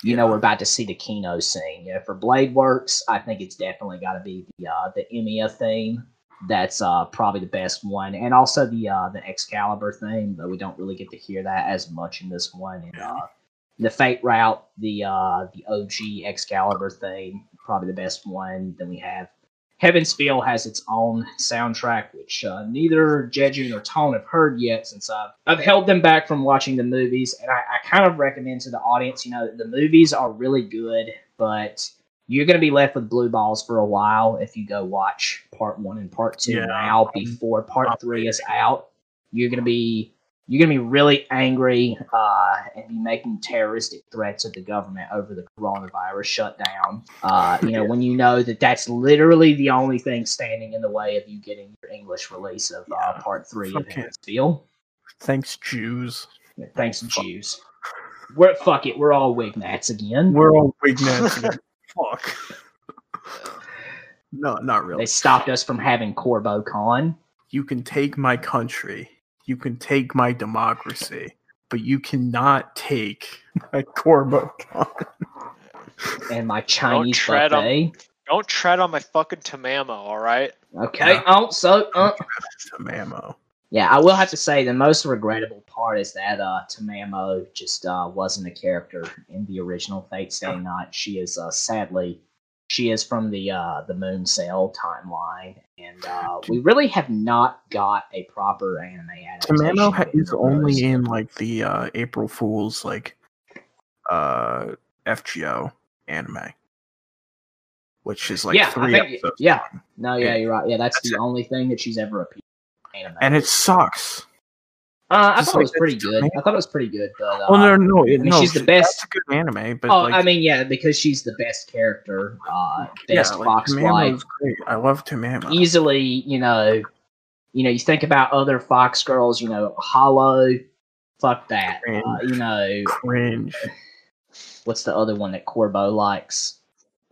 You know we're about to see the Kino scene. You know, for Blade Works, I think it's definitely got to be the uh, the Emiya theme that's uh, probably the best one, and also the uh, the Excalibur thing, though we don't really get to hear that as much in this one. And uh, the Fate route, the uh, the OG Excalibur thing, probably the best one. Then we have Heaven's Feel has its own soundtrack, which uh, neither Jeju nor Tone have heard yet, since I've I've held them back from watching the movies, and I, I kind of recommend to the audience, you know, the movies are really good, but you're going to be left with blue balls for a while if you go watch part one and part two Yeah, now before part three is out. You're going to be you're going to be really angry uh, and be making terroristic threats of the government over the coronavirus shutdown. Uh, you know, when you know that that's literally the only thing standing in the way of you getting your English release of uh, part three of fuck. Heaven's Feel. Thanks, Jews. Thanks, Jews. We're fuck it. We're all Wignats again. We're all Wignats. Again. Fuck. No, not really. They stopped us from having Corbo Con. You can take my country. You can take my democracy, but you cannot take my Corbo. and my Chinese tread on- buffet. don't tread on my fucking Tamamo, all right? Okay. Yeah. Oh, so uh, Tamamo. Yeah, I will have to say the most regrettable part is that uh, Tamamo just uh, wasn't a character in the original Fate Stay Night. She is uh, sadly she is from the uh, the Moon Cell timeline, and uh, we really have not got a proper anime adaptation. Tamamo is only in like the uh, April Fools like uh FGO anime, which is like yeah, three think, episodes. yeah. No, yeah, you're right. Yeah, that's, That's the it. only thing that she's ever appeared anime. and it sucks. uh, I just thought it was pretty good. I thought it was pretty good, but uh, Well, no, no, it, mean, no. she's the best- That's a good anime, but oh, like, I mean, yeah, because she's the best character, uh, best yeah, like, Fox wife. Great. I love Tamamo. Easily, you know, you know, you think about other Fox girls, you know, Holo, fuck that. Uh, you know, Cringe. what's the other one that Corbo likes?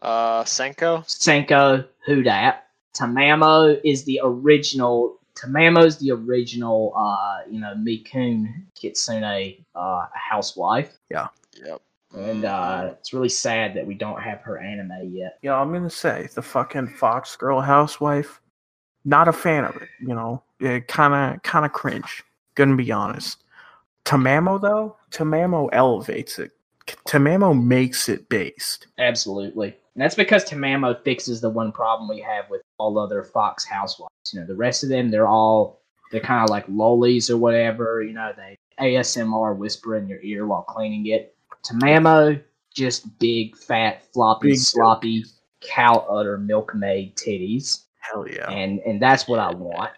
Uh, Senko. Senko, who dat? Tamamo is the original. Tamamo's the original, uh, you know, Mikun Kitsune uh, housewife, Yeah. Yep. and uh, it's really sad that we don't have her anime yet. Yeah, I'm gonna say the fucking Fox Girl housewife. Not a fan of it. You know, it kind of kind of cringe. Gonna be honest. Tamamo though, Tamamo elevates it. Tamamo makes it based. Absolutely. And that's because Tamamo fixes the one problem we have with all other Fox housewives. You know, the rest of them, they're all they're kind of like lollies or whatever. You know, they ASMR whisper in your ear while cleaning it. Tamamo, just big, fat, floppy, Big sloppy, cow udder milkmaid titties, Hell yeah. and and that's what I want.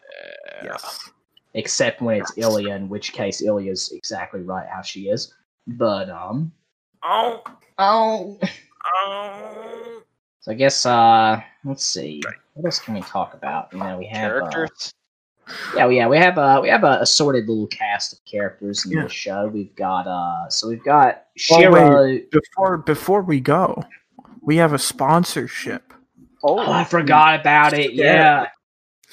yes. Except when it's Ilya, in which case Ilya's exactly right how she is. But um, Oh. oh, Oh. So I guess uh let's see. What else can we talk about? You know, we have uh, Characters. yeah, yeah, we have uh we have a assorted little cast of characters in Yeah. this show. We've got uh so we've got Oh, Shiro. Before before we go, we have a sponsorship. oh, I forgot about it. Yeah. Yeah.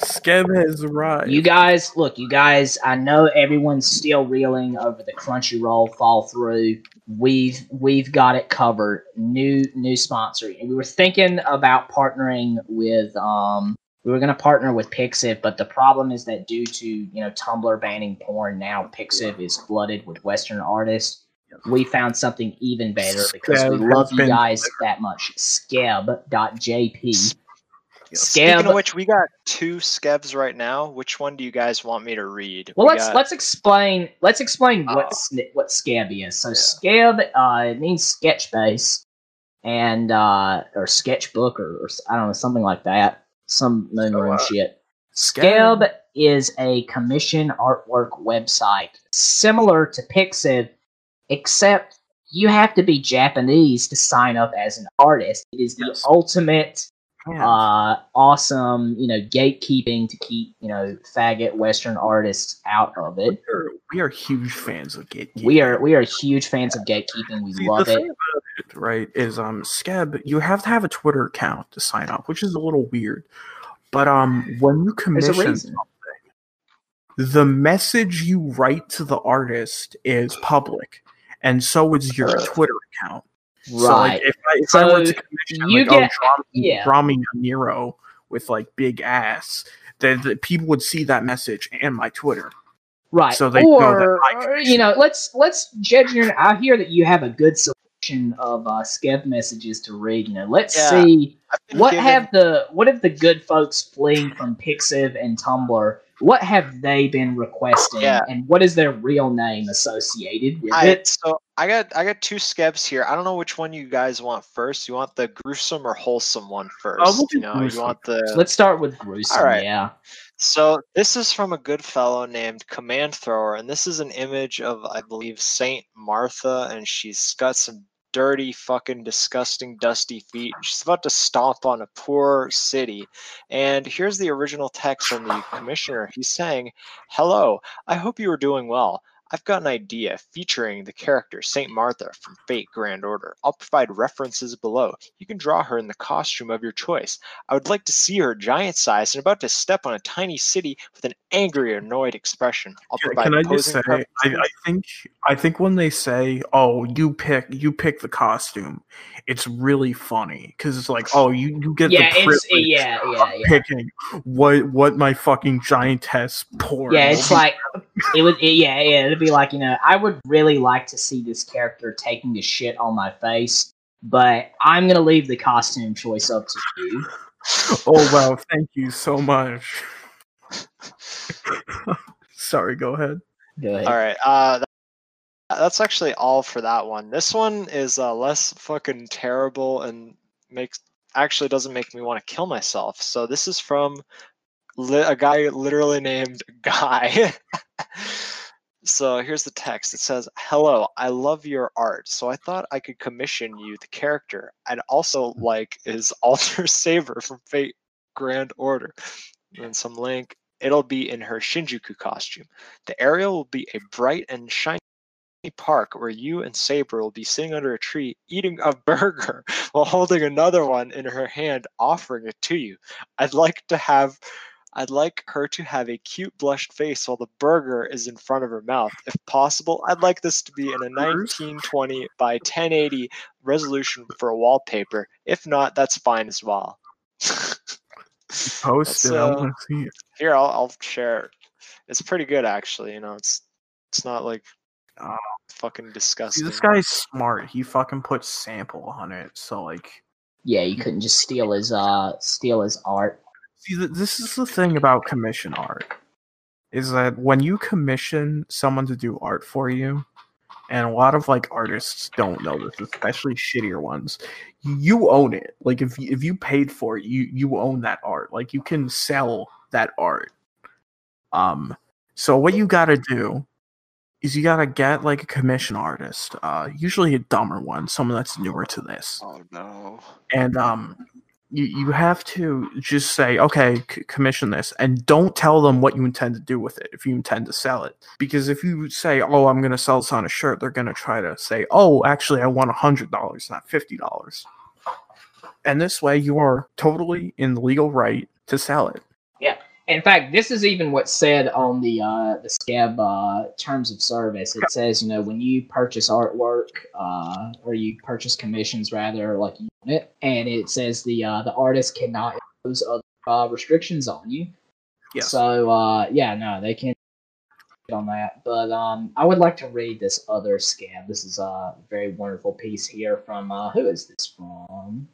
Skeb has arrived. You guys, look, you guys, I know everyone's still reeling over the Crunchyroll fall through. We've we've got it covered. New new sponsor. We were thinking about partnering with um we were gonna partner with Pixiv, but the problem is that due to, you know, Tumblr banning porn, now Pixiv is flooded with Western artists. We found something even better because we love you guys that much. Skeb.jp. Speaking of which, we got two skebs right now. Which one do you guys want me to read? Well, We let's got- let's explain let's explain what Oh. sni- what Skeb is. So Yeah. Skeb uh, it means sketch base and uh, or sketchbook or, or I don't know something like that. Some moon room uh, shit. Skeb. Skeb is a commission artwork website similar to Pixiv, except you have to be Japanese to sign up as an artist. It is the Yes. ultimate Man, uh, awesome, you know, gatekeeping to keep, you know, faggot Western artists out of it. we, are, we are huge fans of gatekeeping. We are we are huge fans of gatekeeping. We See, love it. it, right, is um Skeb, you have to have a Twitter account to sign up, which is a little weird. But um when you commission the message you write to the artist is public, and so is your Twitter account. So, Right. like, if I, if I were to commission, you like, get- oh, draw me, yeah. draw me a Nero with like big ass, then the people would see that message and my Twitter. right. so they know that or, I can- you know, let's let's judge your I hear that you have a good selection of uh Skeb messages to read. You know, let's Yeah. see what given- have the what have the good folks fleeing from Pixiv and Tumblr what have they been requesting Yeah. and what is their real name associated with I, it so I got I got two skebs here. I don't know which one you guys want first. You want the gruesome or wholesome one uh, first? we'll you know, gruesome. you want the let's start with gruesome All right. yeah So this is from a good fellow named Command Thrower, and this is an image of I believe Saint Martha, and she's got some dirty, fucking disgusting, dusty feet. She's about to stomp on a poor city. And here's the original text from the commissioner. He's saying, "Hello, I hope you are doing well." I've got an idea featuring the character Saint Martha from Fate Grand Order. I'll provide references below. You can draw her in the costume of your choice. I would like to see her giant sized and about to step on a tiny city with an angry, annoyed expression. I'll Can, provide can I just say, I. I think I think when they say, "Oh, you pick you pick the costume," it's really funny because it's like, "Oh, you you get yeah the it's privilege yeah of yeah yeah picking what what my fucking giantess porn." yeah it's like it would it, yeah yeah it'd be like you know i would really like to see this character taking the shit on my face but i'm gonna leave the costume choice up to you oh wow, thank you so much. Sorry, go ahead. Go ahead. All right. Uh, that's actually all for that one. This one is uh, less fucking terrible and makes actually doesn't make me want to kill myself. So this is from li- a guy literally named Guy. so here's the text. It says, "Hello, I love your art. So I thought I could commission you the character. I'd also like is Alter Saber from Fate Grand Order." And some link. It'll be in her Shinjuku costume. The area will be a bright and shiny park where you and Saber will be sitting under a tree eating a burger while holding another one in her hand, offering it to you. I'd like to have. I'd like her to have a cute blushed face while the burger is in front of her mouth. If possible, I'd like this to be in a 1920 by 1080 resolution for a wallpaper. If not, that's fine as well. Post That's, it. I uh, want to see it. Here, I'll, I'll share. it. It's pretty good, actually. You know, it's it's not like Oh. fucking See, disgusting. this guy's smart. He fucking put sample on it, so like Yeah, you couldn't just steal his uh steal his art. See, this is the thing about commission art is that when you commission someone to do art for you, and a lot of like artists don't know this, especially shittier ones. You own it. Like if if you paid for it, you you own that art. Like you can sell that art. Um. So what you got to do is you got to get like a commission artist, uh, usually a dumber one, someone that's newer to this, Oh no. and um, you you have to just say, okay, c- commission this, and don't tell them what you intend to do with it if you intend to sell it. Because if you say, oh, I'm going to sell this on a shirt, they're going to try to say, oh, actually, I want a hundred dollars, not fifty dollars. And this way, you are totally in the legal right to sell it. In fact, this is even what's said on the uh, the Skeb uh, terms of service. It says, you know, when you purchase artwork uh, or you purchase commissions, rather, like you own and it says the uh, the artist cannot impose other uh, restrictions on you. Yes. So uh, yeah, no, they can't on that. But um, I would like to read this other Skeb. This is a very wonderful piece here from uh, who is this from?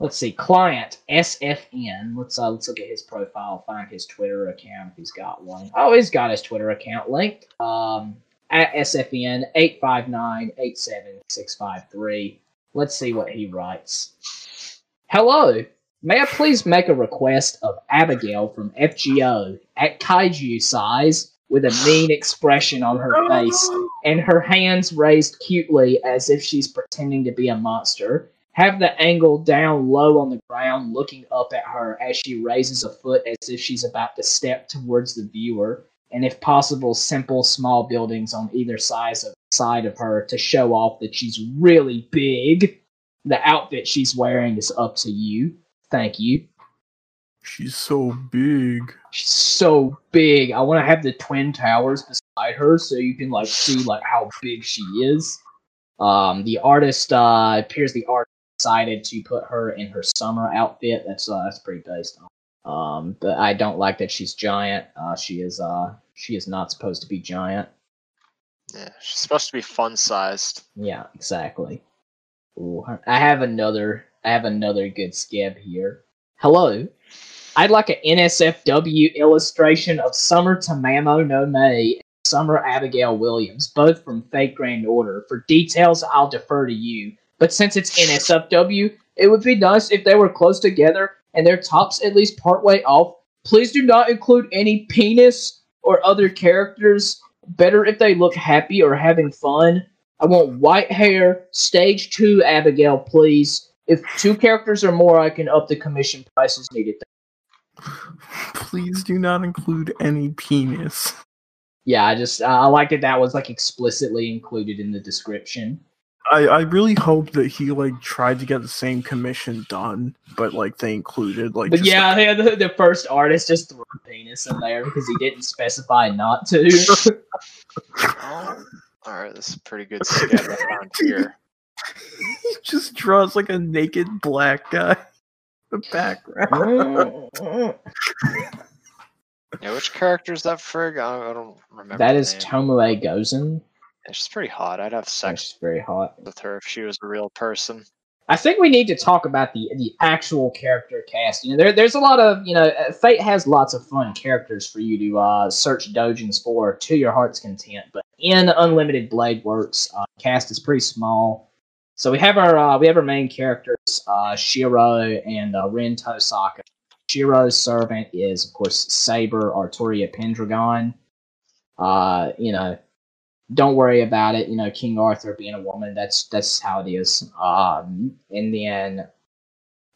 Let's see, client SFN. Let's uh, let's look at his profile, find his Twitter account if he's got one. Oh, he's got his Twitter account linked. Um, at SFN eight five nine eight seven six five three. Let's see what he writes. Hello, may I please make a request of Abigail from FGO at kaiju size with a mean expression on her face and her hands raised cutely as if she's pretending to be a monster. Have the angle down low on the ground, looking up at her as she raises a foot as if she's about to step towards the viewer. And if possible, simple small buildings on either side of, side of her to show off that she's really big. The outfit she's wearing is up to you. Thank you. She's so big. She's so big. I want to have the twin towers beside her so you can like see like how big she is. Um, the artist uh, appears the art decided to put her in her summer outfit. That's uh, that's pretty based on. Um, but I don't like that she's giant. Uh, she is uh, she is not supposed to be giant. Yeah, she's supposed to be fun sized. Yeah, exactly. Ooh, I have another. I have another good Skeb here. Hello. I'd like an NSFW illustration of Summer Tamamo no Mae and Summer Abigail Williams, both from Fate Grand Order. For details, I'll defer to you. But since it's NSFW, it would be nice if they were close together and their tops at least partway off. Please do not include any penis or other characters. Better if they look happy or having fun. I want white hair, stage two Abigail, please. If two characters or more, I can up the commission price as needed. Please do not include any penis. Yeah, I just I like that that was like explicitly included in the description. I, I really hope that he like tried to get the same commission done, but like they included like But just, yeah, yeah, the, the first artist just threw a penis in there because he didn't specify not to. Oh, all right, this is a pretty good Skeb I found here. he just draws like a naked black guy in the background. Yeah, which character is that frig? I, I don't remember. That is the name. Tomoe Gozen. She's pretty hot. I'd have sex She's very hot. with her if she was a real person. I think we need to talk about the the actual character cast. You know, there, there's a lot of you know, uh, Fate has lots of fun characters for you to uh, search dojins for to your heart's content. But in Unlimited Blade Works, uh, cast is pretty small. So we have our uh, we have our main characters, uh, Shiro and uh, Rin Tosaka. Shiro's servant is of course Saber Artoria Pendragon. Uh, you know, don't worry about it. You know, King Arthur being a woman, that's that's how it is. Um, and then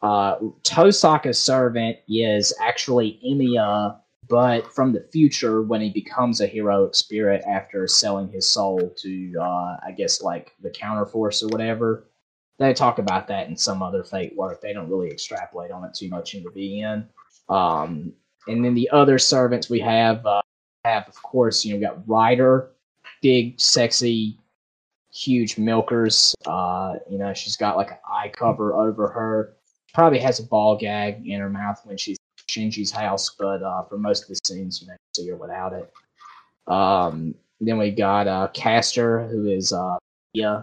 uh, Tosaka's servant is actually Emiya, but from the future when he becomes a heroic spirit after selling his soul to, uh, I guess, like the counterforce or whatever. They talk about that in some other fate work. They don't really extrapolate on it too much in the VN. Um, and then the other servants we have uh, have, of course, you know, we got Rider, big, sexy, huge milkers. Uh, you know, she's got like an eye cover over her. Probably has a ball gag in her mouth when she's Shinji's house, but uh, for most of the scenes, you know, you see her without it. Um, then we got uh, Caster, who is uh, yeah,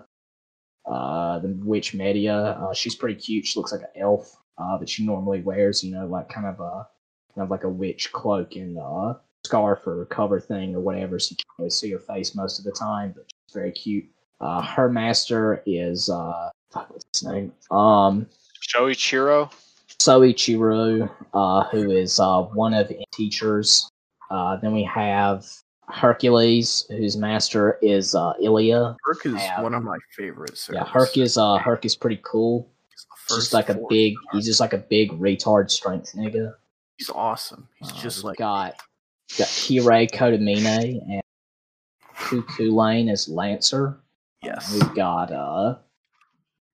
uh, the witch Medea. Uh, she's pretty cute. She looks like an elf, uh, but she normally wears, you know, like kind of a kind of like a witch cloak and uh, scarf or cover thing or whatever, so you can't really see her face most of the time. But she's very cute. Uh, her master is uh, fuck, what's his name? Um, Shoichiro. Soichiro, uh, who is uh, one of the teachers. Uh, then we have Hercules, whose master is uh, Ilya. Herc is Yeah. one of my favorites. Yeah, Herc is uh, Herc is pretty cool. He's just like a big. He's just like a big retard strength nigga. He's awesome. He's Uh, just like got got Kirei Kotomine and Cu Chulainn as Lancer. yes. We've got uh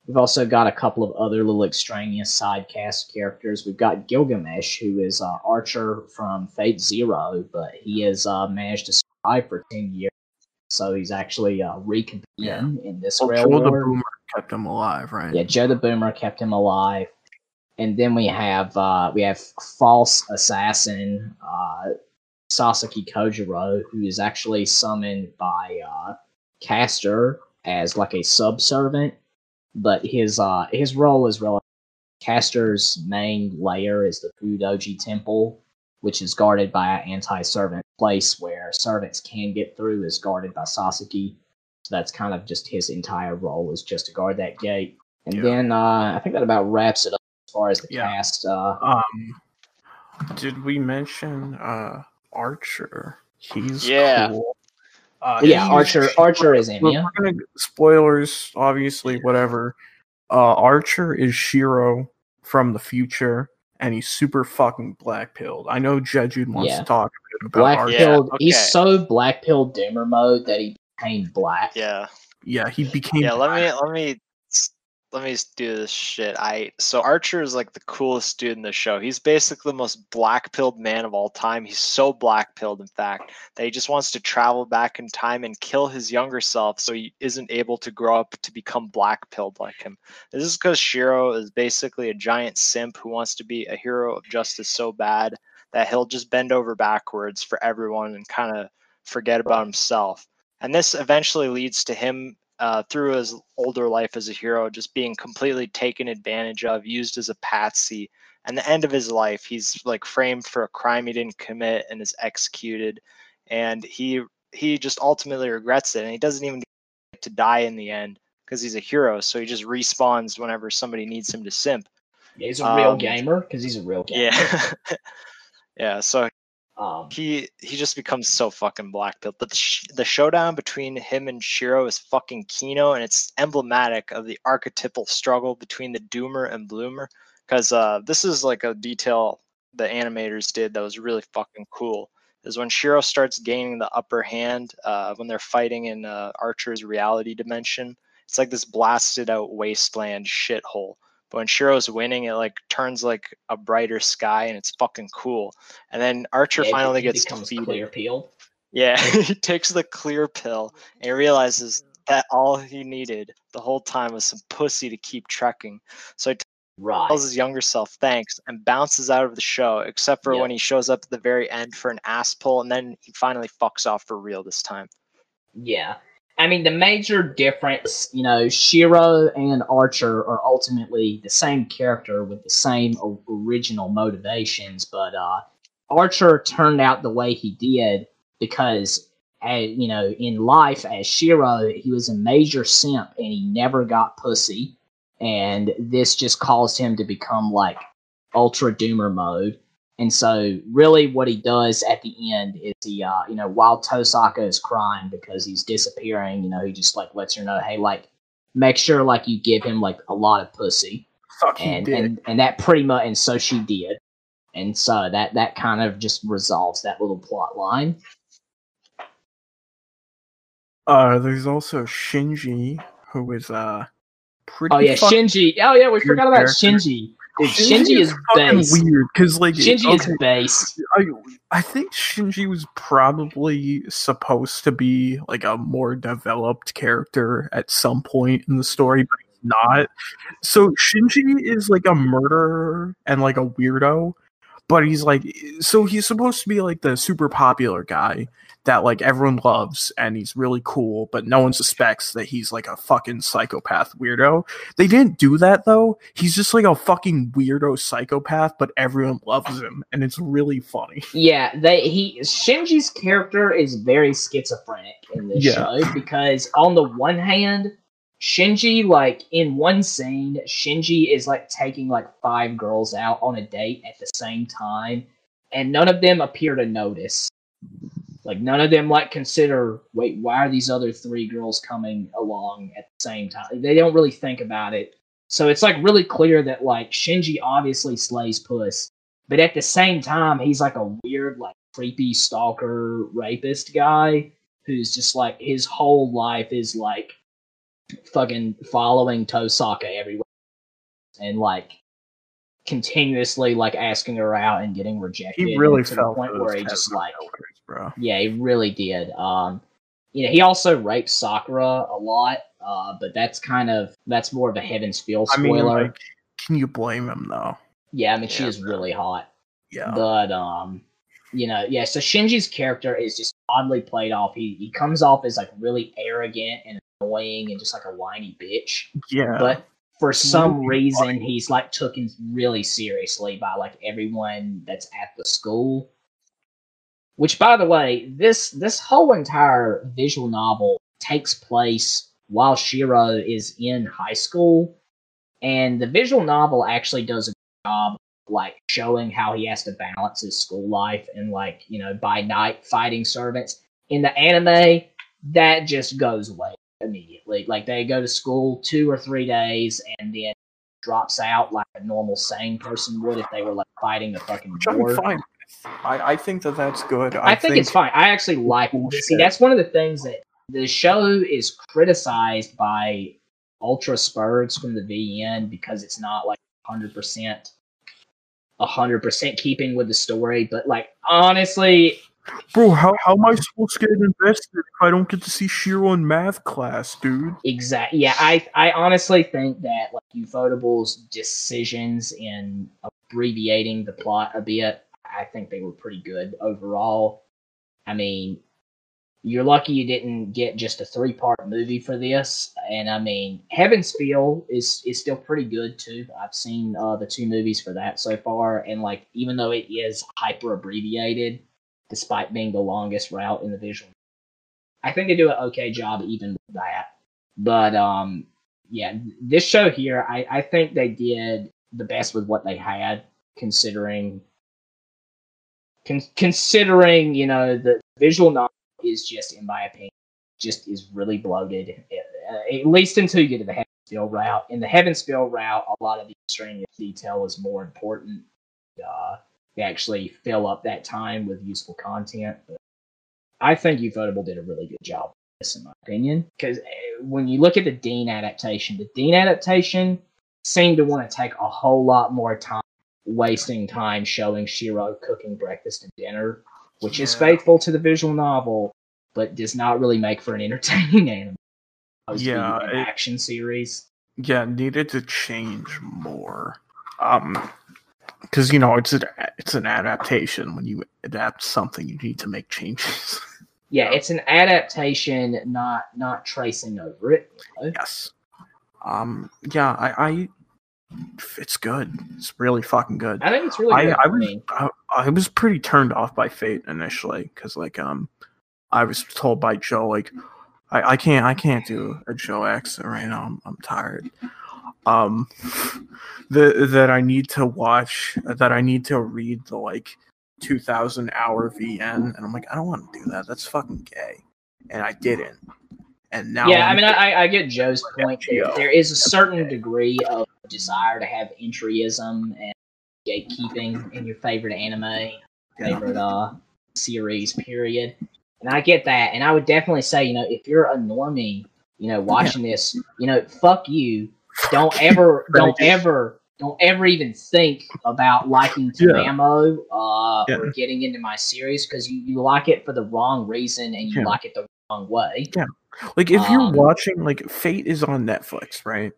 we've also got a couple of other little extraneous side cast characters. We've got Gilgamesh, who is uh, Archer from Fate Zero, but he has uh, managed to survive for ten years. So he's actually uh, recompeting Yeah. in this Well, Joel the. Boomer kept him alive, right? Yeah, Joe the Boomer kept him alive. And then we have uh, we have false assassin uh, Sasaki Kojiro, who is actually summoned by uh, Caster as like a subservient, but his uh, his role is relative. Caster's main layer is the Fudoji Temple, which is guarded by an anti-servant place where servants can get through. is guarded by Sasaki. So that's kind of just his entire role is just to guard that gate. And Yeah. then uh, I think that about wraps it up as far as the Yeah. cast. Uh, Um, did we mention uh Archer? He's Yeah. cool. Uh, yeah, he's- Archer. Archer is in We're, yeah. we're gonna spoilers, obviously, whatever. Uh, Archer is Shiro from the future, and he's super fucking black pilled. I know Jeju wants Yeah. to talk about Black Archer. Yeah, okay. He's so black pilled doomer mode that he became black. Yeah. Yeah, he became. Yeah, let me let me let me do this shit. I so Archer is like the coolest dude in the show. He's basically the most black pilled man of all time. He's so black pilled, in fact, that he just wants to travel back in time and kill his younger self so he isn't able to grow up to become black pilled like him. This is because Shiro is basically a giant simp who wants to be a hero of justice so bad that he'll just bend over backwards for everyone and kind of forget about himself. And this eventually leads to him uh, through his older life as a hero, just being completely taken advantage of, used as a patsy. And the end of his life, he's like framed for a crime he didn't commit and is executed. And he he just ultimately regrets it, and he doesn't even get to die in the end because he's a hero. So he just respawns whenever somebody needs him to simp. Yeah, he's a real Um, gamer because he's a real gamer. Yeah, yeah. So Um, he he just becomes so fucking black pilled. But the, sh- the showdown between him and Shiro is fucking Kino, and it's emblematic of the archetypal struggle between the Doomer and Bloomer. Because uh, this is like a detail the animators did that was really fucking cool. Is when Shiro starts gaining the upper hand uh, when they're fighting in uh, Archer's reality dimension. It's like this blasted out wasteland shithole. But when Shiro's winning, it like turns like a brighter sky, and it's fucking cool. And then Archer yeah, finally he gets defeated. clear peeled. Yeah, he takes the clear pill and he realizes that all he needed the whole time was some pussy to keep trekking. So he Right. tells his younger self thanks and bounces out of the show, except for Yep. when he shows up at the very end for an ass pull, and then he finally fucks off for real this time. Yeah. I mean, the major difference, you know, Shiro and Archer are ultimately the same character with the same original motivations, but uh, Archer turned out the way he did because, uh, you know, in life as Shiro, he was a major simp and he never got pussy. And this just caused him to become like ultra doomer mode. And so, really, what he does at the end is he, uh, you know, while Tosaka is crying because he's disappearing, you know, he just like lets her know, hey, like, make sure like you give him like a lot of pussy, Fuck, and and and that pretty much, and so she did, and so that that kind of just resolves that little plot line. uh, there's also Shinji, who is uh pretty. Oh yeah, Shinji. Oh yeah, we forgot about character. Shinji. Dude, Shinji, is fucking base. weird because like Shinji okay, is base. I, I think Shinji was probably supposed to be like a more developed character at some point in the story, but he's not. So Shinji is like a murderer and like a weirdo, but he's like so he's supposed to be like the super popular guy that like everyone loves and he's really cool but no one suspects that he's like a fucking psychopath weirdo they didn't do that though he's just like a fucking weirdo psychopath but everyone loves him and it's really funny Yeah, they he Shinji's character is very schizophrenic in this Yeah. show because on the one hand, Shinji like in one scene, Shinji is like taking like five girls out on a date at the same time, and none of them appear to notice. Like none of them like consider, wait, why are these other three girls coming along at the same time? They don't really think about it. So it's like really clear that like Shinji obviously slays puss, but at the same time he's like a weird like creepy stalker rapist guy who's just like his whole life is like fucking following Tosaka everywhere and like continuously like asking her out and getting rejected he really to the point where he just like bro yeah, he really did. Um, you know, he also raped Sakura a lot, uh, but that's kind of that's more of a Heaven's Feel i mean spoiler. like can you blame him though yeah, I mean, she is bro. really hot, yeah but um, you know, yeah. So Shinji's character is just oddly played off. He he comes off as like really arrogant and annoying and just like a whiny bitch, yeah but. For some reason, he's like taken really seriously by like everyone that's at the school. Which, by the way, this this whole entire visual novel takes place while Shiro is in high school, and the visual novel actually does a good job like showing how he has to balance his school life and like you know by night fighting servants. In the anime, that just goes away immediately. Like they go to school two or three days and then drops out like a normal sane person would if they were like fighting the fucking war. Fine with. I, I think that that's good I, think, it's fine. I actually like. Bullshit. See, that's one of the things that the show is criticized by Ultra Spurs from the VN because it's not like hundred percent, hundred percent keeping with the story. But like honestly, Bro, how, how am I supposed to get invested if I don't get to see Shiro in math class, dude? Exactly. Yeah, I I honestly think that like Ufotable's decisions in abbreviating the plot a bit, I think they were pretty good overall. I mean, you're lucky you didn't get just a three part movie for this, and I mean, Heaven's Feel is is still pretty good too. I've seen uh, the two movies for that so far, and like even though it is hyper abbreviated, despite being the longest route in the visual I think they do an okay job even with that. But um, yeah, this show here, I, I think they did the best with what they had, considering con- considering you know the visual novel is just, in my opinion, just is really bloated. Uh, at least until you get to the Heaven's Feel route. In the Heaven's Feel route, a lot of the extraneous detail is more important. Uh, they actually fill up that time with useful content. But I think Ufotable did a really good job this, in my opinion. Because when you look at the Deen adaptation, the Deen adaptation seemed to want to take a whole lot more time wasting time showing Shiro cooking breakfast and dinner, which is faithful to the visual novel, but does not really make for an entertaining anime. Supposed to be Yeah, an it- action series. Yeah, needed to change more. Um, because you know it's an it's an adaptation. When you adapt something, you need to make changes. Yeah, it's an adaptation, not not tracing over it. you know? yes. Um. Yeah. I. I. It's good. It's really fucking good. I think it's really I, good. I was I, I was pretty turned off by Fate initially because like um I was told by Joe like I, I can't I can't do a Joe X right now I'm, I'm tired um that that I need to watch that I need to read the like 2000 hour VN and I'm like I don't want to do that that's fucking gay and I didn't and now yeah, I mean, I, I get Joe's point. There, there is a certain degree of desire to have entryism and gatekeeping in your favorite anime, favorite uh series, period. And I get that, and I would definitely say, you know, if you're a normie, you know, watching this, you know, fuck you. Don't ever, don't ever, don't ever even think about liking Yeah. Tamamo uh, Yeah. or getting into my series because you, you like it for the wrong reason and you Yeah. like it the wrong way. Like if you're Um, watching like Fate is on Netflix, right?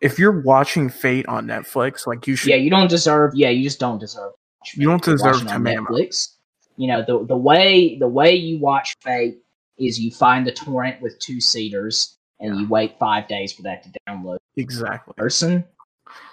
If you're watching Fate on Netflix, like you should Yeah, you don't deserve. Yeah, you just don't deserve. You don't deserve to Netflix. You know the the way the way you watch Fate is you find the torrent with two seaters and you wait five days for that to download. exactly. Person,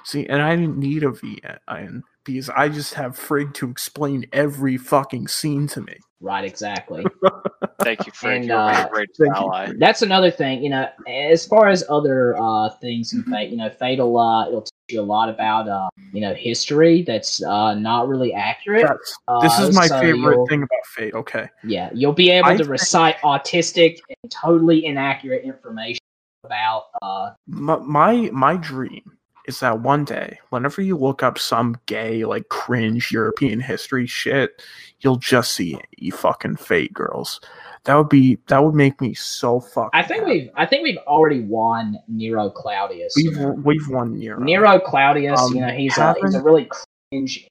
See, and I didn't need a VN because I just have Frig to explain every fucking scene to me. right? Exactly. Thank you, Frank. And, You're uh, a great thank you. ally. That's another thing. You know, as far as other uh, things in Fate, you know, Fatal uh, it'll teach you a lot about uh, you know history that's uh, not really accurate. That's, this Uh, is my so favorite thing about Fate. Okay. Yeah, you'll be able I to think- recite autistic and totally inaccurate information about uh my, my my dream is that one day whenever you look up some gay like cringe european history shit you'll just see you fucking fate girls that would be that would make me so fucking I think happy. we've I think we've already won Nero Claudius. we've we've won Nero. Nero Claudius, Um, you know, he's a, he's a really cringe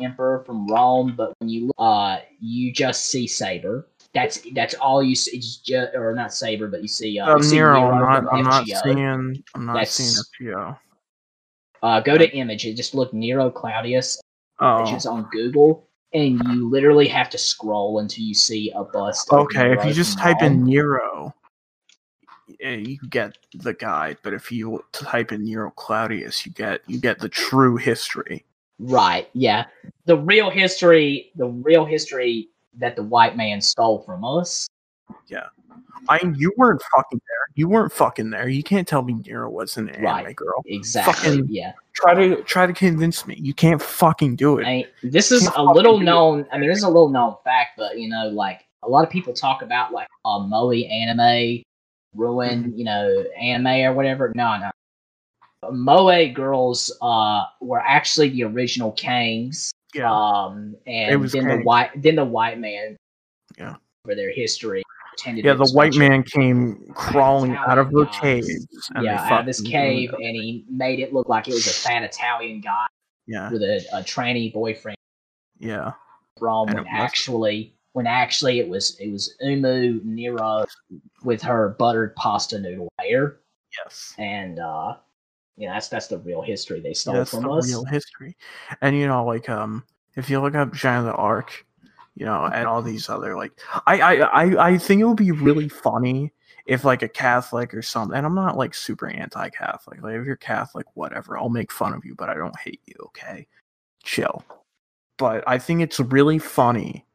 emperor from Rome, but when you look, uh you just see Saber. That's that's all you see. Just, or not Saber, but you see uh, you see Nero, Nero I'm not, I'm not seeing, I'm not That's- seeing FGO. Uh, go to image. and Just look Nero Claudius Oh, images on Google, and you literally have to scroll until you see a bust. okay. If you just type in Nero, eh, you get the guide. But if you type in Nero Claudius, you get you get the true history. Right. Yeah. The real history, the real history that the white man stole from us. I you weren't fucking there. You weren't fucking there. You can't tell me Nero wasn't an anime Right. girl. Exactly. Fucking- yeah. Try to try to convince me. You can't fucking do it. I mean, this is a little known. I mean, this is a little known fact, but you know, like a lot of people talk about like uh, Moe anime ruin, Mm-hmm. you know, anime or whatever. No, no. Moe girls uh were actually the original Kangs. yeah. Um, and then the white, then the white man, Yeah. for their history, pretended yeah, the white man came crawling out of the Italian guys. caves. and they yeah, out of this cave, and he made it look like it was a fat Italian guy Yeah, with a, a tranny boyfriend yeah. from when actually when actually it was it was Umu Nero with her buttered pasta noodle hair, Yes. and uh, yeah, that's that's the real history they stole That's from the us. real history. And you know, like um, if you look up Jeanne d'Arc, you know, and all these other like, I I I, I think it would be really funny if like a Catholic or something. And I'm not like super anti-Catholic. Like if you're Catholic, whatever, I'll make fun of you, but I don't hate you. Okay, chill. But I think it's really funny.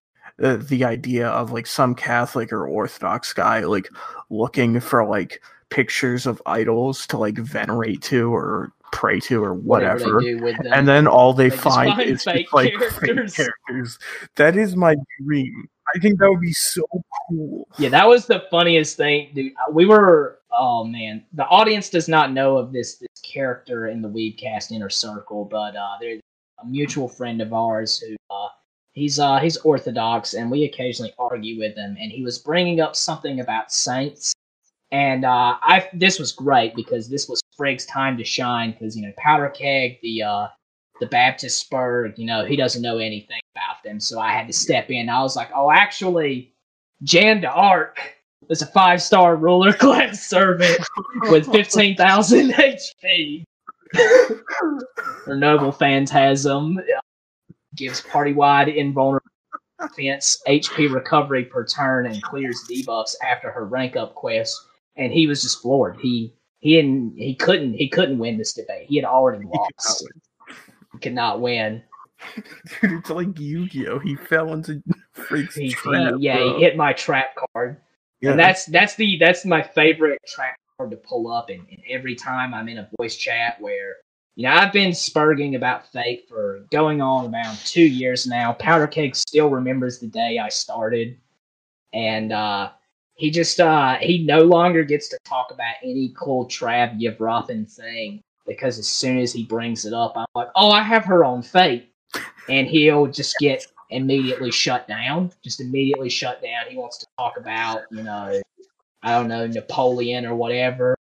uh, the idea of like some Catholic or Orthodox guy like looking for like pictures of idols to like venerate to or pray to or whatever they do with them. and then all they, just find, is fake just, like characters. fake characters. That is my dream. I think that would be so cool. Yeah, that was the funniest thing, dude. We were, oh man, the audience does not know of this this character in the Weebcast inner circle, but uh, there's a mutual friend of ours who uh, he's uh he's Orthodox, and we occasionally argue with him, and he was bringing up something about saints, and uh, I this was great because this was Frig's time to shine because you know Powder Keg, the uh the Baptist Spur, you know, he doesn't know anything about them, so I had to step in. I was like, oh, actually. Jeanne d'Arc is a five star ruler class servant with 15,000 HP. Her noble phantasm uh, gives party wide invulnerable defense, HP recovery per turn, and clears debuffs after her rank up quest. And he was just floored. He he didn't he couldn't he couldn't win this debate. He had already He could not lost. He could not win. Dude, it's like Yu-Gi-Oh! He fell into freaks He, he- yeah, bro. he hit my trap card. Yeah. And that's that's the that's my favorite trap card to pull up and, and every time I'm in a voice chat where you know I've been spurging about fate for going on about two years now. Powder Keg still remembers the day I started. And uh he just uh he no longer gets to talk about any cool Trav Yevrophan thing because as soon as he brings it up, I'm like, Oh, I have her on fate and he'll just get immediately shut down. Just immediately shut down. He wants to talk about, you know, I don't know, Napoleon or whatever.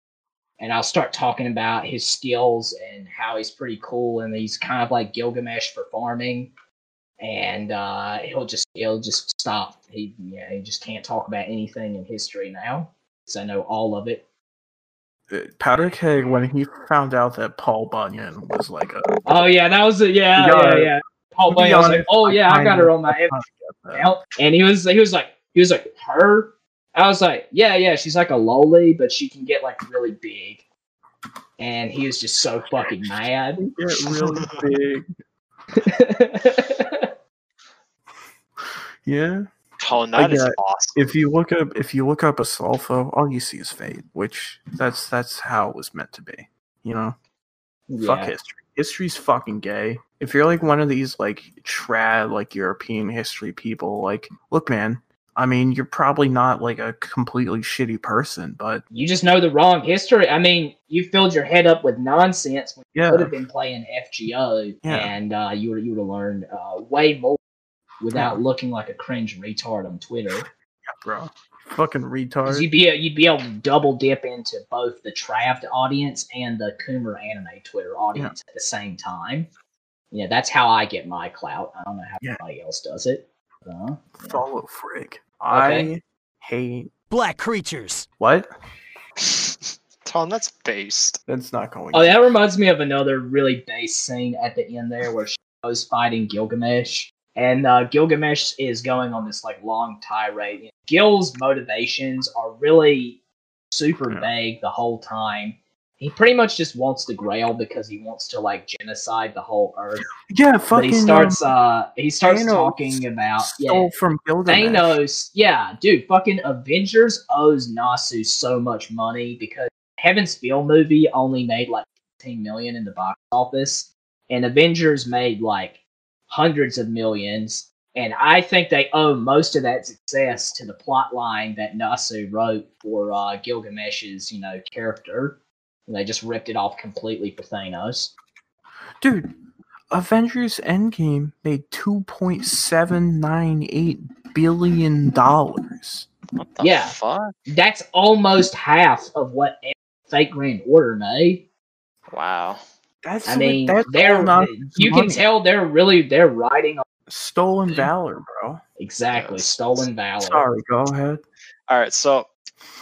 And I'll start talking about his skills and how he's pretty cool and he's kind of like Gilgamesh for farming. And uh, he'll just he'll just stop. He yeah, he just can't talk about anything in history now. Because I know all of it. Uh, Powder Keg when he found out that Paul Bunyan was like a Oh yeah, that was a, yeah, yeah, yeah. Paul be was like, oh yeah, I got her on my I kinda get that. account. And he was he was like he was like her. I was like, yeah, yeah, she's like a loli, but she can get like really big. And he was just so fucking mad. Get really big. Yeah. Colin, I that is got- awesome. If you look up if you look up a Astolfo, all you see is fate, which that's that's how it was meant to be. You know? Fuck history. History's fucking gay. If you're like one of these like trad like European history people, like look man, I mean you're probably not like a completely shitty person, but You just know the wrong history. I mean, you filled your head up with nonsense when you yeah. could have been playing FGO, Yeah. and uh, you would you would have learned uh, way more without Yeah. looking like a cringe retard on Twitter. bro. Fucking retard. you'd be you'd be able to double dip into both the Trapped audience and the Coomer Anime Twitter audience at the same time. Yeah, that's how I get my clout. I don't know how anybody else does it. Uh, Follow Frig. I hate Black creatures. what? Tom, that's based. That's not going oh, that reminds me of another really base scene at the end there where Shiro's fighting Gilgamesh. And uh, Gilgamesh is going on this like long tirade. Gil's motivations are really super Yeah. vague the whole time. He pretty much just wants the Grail because he wants to like genocide the whole Earth. Yeah, But fucking he starts uh he starts Thanos talking about yeah stole from Gilgamesh. Thanos, yeah, dude, fucking Avengers owes Nasu so much money because Heaven's Feel movie only made like 15 million in the box office, and Avengers made like hundreds of millions. And I think they owe most of that success to the plot line that Nasu wrote for uh, Gilgamesh's, you know, character. And they just ripped it off completely for Thanos. Dude, Avengers Endgame made two point seven nine eight billion dollars. What the Yeah. fuck? That's almost half of what Fate Grand Order made. Wow. That's I mean, that's they're not you money. can tell they're really they're riding on stolen valor, bro. exactly Yes. stolen valor. Sorry, go ahead. All right, so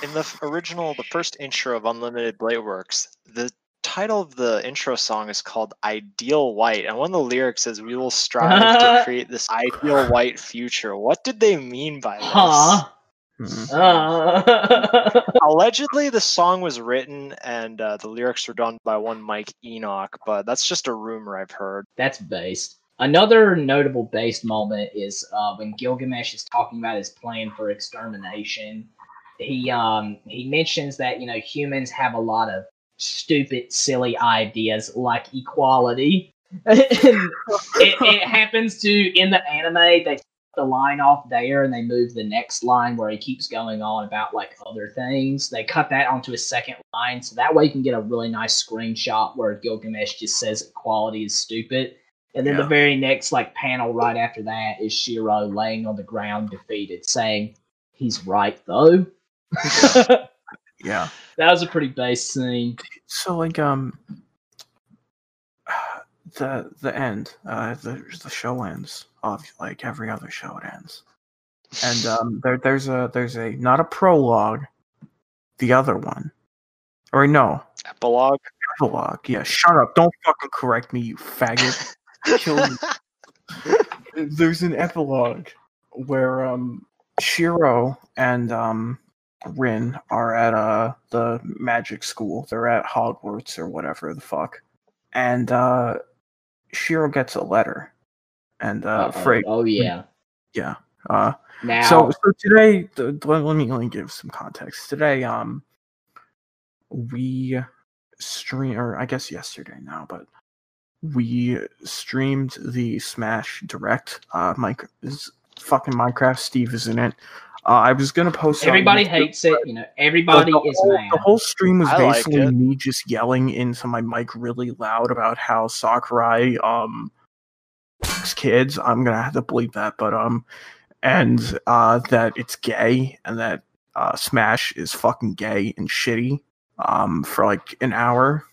in the original, the first intro of Unlimited Blade Works, the title of the intro song is called Ideal White, and one of the lyrics is "We will strive to create this ideal white future." What did they mean by this? Huh? Mhm. Uh, Allegedly, the song was written and uh, the lyrics were done by one Mike Enoch, but that's just a rumor I've heard. That's based. Another notable based moment is uh, when Gilgamesh is talking about his plan for extermination. He um he mentions that you know humans have a lot of stupid, silly ideas like equality. it, it happens to in the anime they cut the line off there and they move the next line where he keeps going on about like other things. They cut that onto a second line so that way you can get a really nice screenshot where Gilgamesh just says equality is stupid. And then Yeah. the very next like panel right after that is Shiro laying on the ground defeated, saying he's right though. that was a pretty base scene. So like um the the end, uh the the show ends off like every other show it ends. And um there there's a there's a not a prologue, the other one. Or no, Epilogue. epilogue. Yeah, shut up. Don't fucking correct me, you faggot. Kill you. There's an epilogue where um Shiro and um Rin are at uh the magic school. They're at Hogwarts or whatever the fuck. And uh Shiro gets a letter. And uh Uh-oh. Frey oh yeah. uh Now so so today the, let, let me let me give some context. Today um we stream or I guess yesterday now, but we streamed the Smash Direct. Uh Mike is fucking Minecraft Steve is in it. Uh, I was gonna post it everybody YouTube, hates it, you know, everybody the is whole, mad. The whole stream was I basically it. me just yelling into my mic really loud about how Sakurai um fucks kids. I'm gonna have to bleep that, but um, and uh that it's gay and that uh Smash is fucking gay and shitty um for like an hour.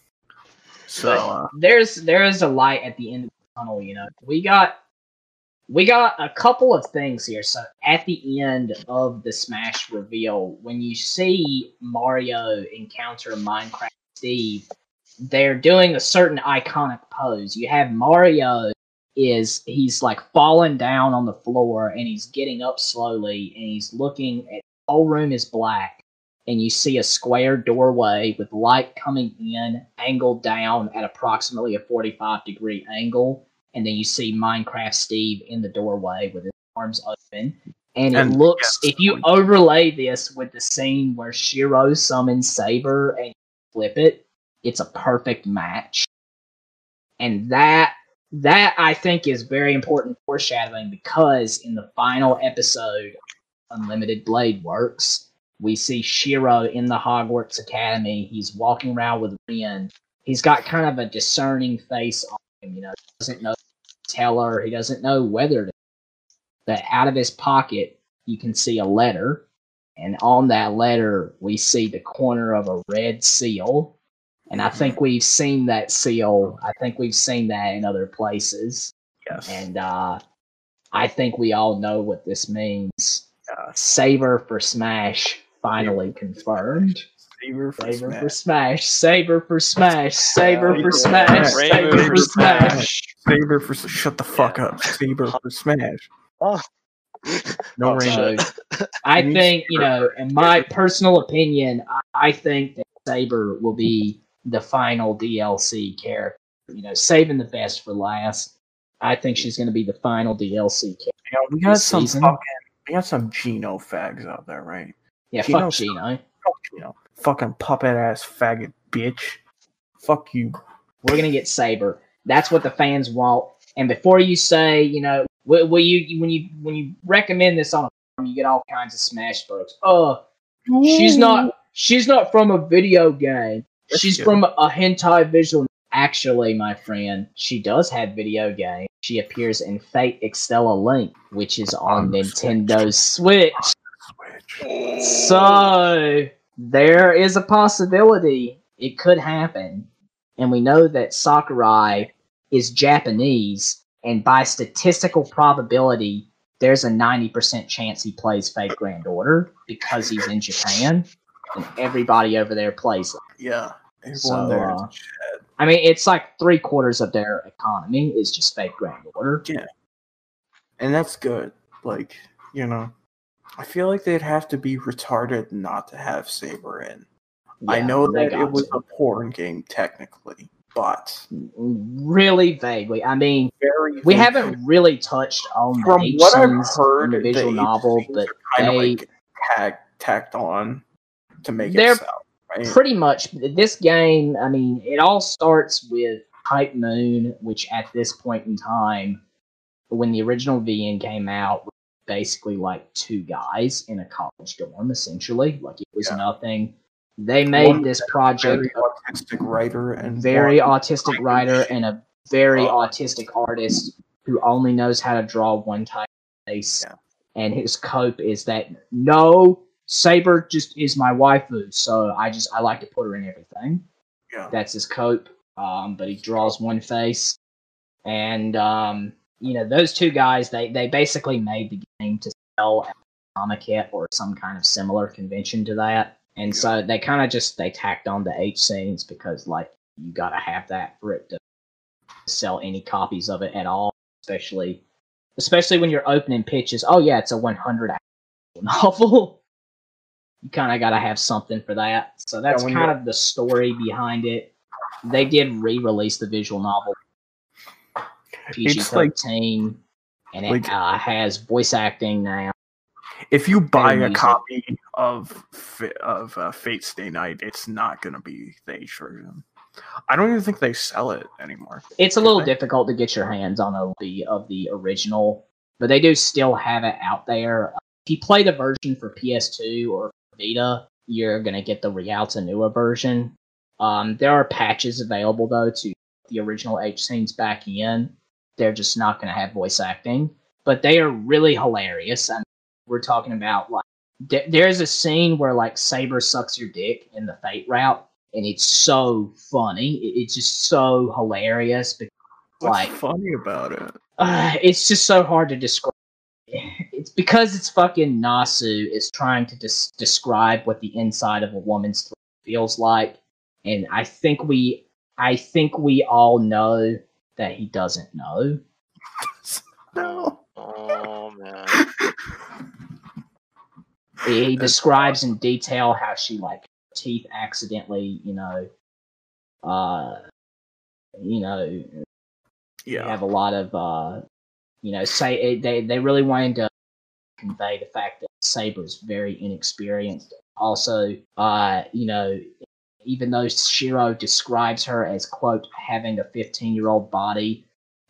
So uh, there's there is a light at the end of the tunnel. You know, we got we got a couple of things here. So at the end of the Smash reveal, when you see Mario encounter Minecraft Steve, they're doing a certain iconic pose. You have Mario is he's like falling down on the floor and he's getting up slowly and he's looking at the whole room is black and you see a square doorway with light coming in angled down at approximately a 45 degree angle and then you see minecraft steve in the doorway with his arms open and it looks yes. if you overlay this with the scene where shiro summons saber and flip it it's a perfect match and that that I think is very important foreshadowing because in the final episode, Unlimited Blade Works, we see Shiro in the Hogwarts Academy. He's walking around with Rin. He's got kind of a discerning face on him, you know, he doesn't know tell her, he doesn't know whether to but out of his pocket you can see a letter, and on that letter we see the corner of a red seal. And I think we've seen that seal. I think we've seen that in other places. Yes. And uh, I think we all know what this means. Yeah. Saber for Smash finally confirmed. Saber for Saber Smash. for Smash. Saber for Smash. Saber for Smash. Saber for for Smash. Saber for shut the fuck up. Saber for Smash. Oh. No Oh, rainbow. I think, you know, in my personal opinion, I, I think that Saber will be the final DLC character. You know, saving the best for last. I think she's going to be the final DLC character. Yeah, we got this some season. fucking we got some Geno fags out there, right? Yeah, Gino- fuck Gino. Fuck Geno. Fucking puppet ass faggot bitch. Fuck you. We're gonna get Saber. That's what the fans want. And before you say, you know, will, will you when you when you recommend this on a forum, you get all kinds of smash folks. Oh, uh, she's not she's not from a video game. Yes, She's she from a hentai visual. Actually, my friend, she does have video game. She appears in Fate Extella Link, which is on On the Nintendo Switch. Switch. So there is a possibility it could happen, and we know that Sakurai is Japanese, and by statistical probability, there's a ninety percent chance he plays Fate Grand Order because he's in Japan, and everybody over there plays it. Yeah. Everyone So, there uh, I mean, it's like three quarters of their economy is just Fate Grand Order. Yeah. and that's good. Like, you know, I feel like they'd have to be retarded not to have Saber in. I know that it was a porn game technically, but mm, mm, really vaguely. I mean, very we vague- haven't really touched on From the what I've heard, individual novel, but are kind of they like tag, tacked on to make They're it sound right. pretty much this game. I mean, it all starts with Type-Moon, which at this point in time, when the original VN came out, basically like two guys in a college dorm, essentially. Like it was Yeah. nothing. They made One this project very autistic writer and very autistic writer and a very Oh. autistic artist who only knows how to draw one type of face. Yeah. And his cope is that no, Saber just is my waifu, so I just I like to put her in everything. yeah. That's his cope. Um, but he draws one face, and um, you know those two guys they they basically made the to sell at Comiket or some kind of similar convention to that, and so they kind of just they tacked on the H scenes because like you got to have that for it to sell any copies of it at all, especially especially when you're opening pitches. Oh yeah, it's a 100 novel. You kind of got to have something for that. So that's when kind of the story behind it. They did re-release the visual novel PG It's like- thirteen, and it like- uh, has voice acting now. If you buy a copy of of uh, Fate Stay Night, it's not going to be the H version. I don't even think they sell it anymore. It's a little Okay. difficult to get your hands on a copy of the original, but they do still have it out there. If you play the version for PS2 or Vita, you're gonna get the Réalta Nua version. Um, there are patches available though to the original H scenes back in. They're just not gonna have voice acting, but they are really hilarious. I mean, we're talking about like th- there's a scene where like Saber sucks your dick in the Fate route, and it's so funny. It- It's just so hilarious. Because, What's like funny about it? uh, it's just so hard to describe. It's because it's fucking Nasu is trying to des- describe what the inside of a woman's throat feels like, and I think we, I think we all know that he doesn't know. no. Oh man. He, he describes in detail how she like teeth accidentally, you know, uh, you know, Yeah. have a lot of, uh, you know, say it, they they really wanted to convey the fact that Saber's very inexperienced. Also, uh, you know, even though Shiro describes her as quote having a 15 year old body,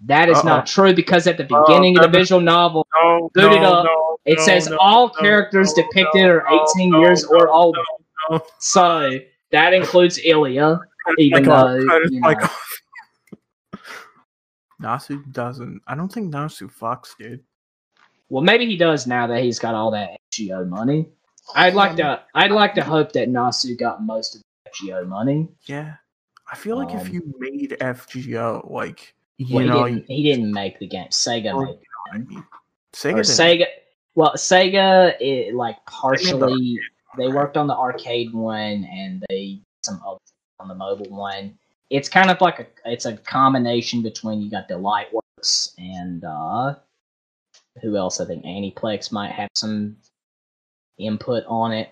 that is Uh-oh. not true because at the beginning of the visual novel, No, Boot it up. no, it no, says no, all no, characters no, depicted no, are 18 no, years no, or older. no. So that includes Illya, even though you know. Nasu doesn't. I don't think Nasu fucks, dude. well, maybe he does now that he's got all that FGO money. I'd like to, I'd like to hope that Nasu got most of the FGO money. Yeah. I feel like if Um, you made FGO, like you Well, know, he didn't, he didn't make the game. Sega Well, made I the mean, Sega, Sega. Well, Sega, it, like the partially, they one, worked on the arcade one and they some other on the mobile one. It's kind of like a, it's a combination between you got Delightworks and uh, who else? I think Aniplex might have some input on it.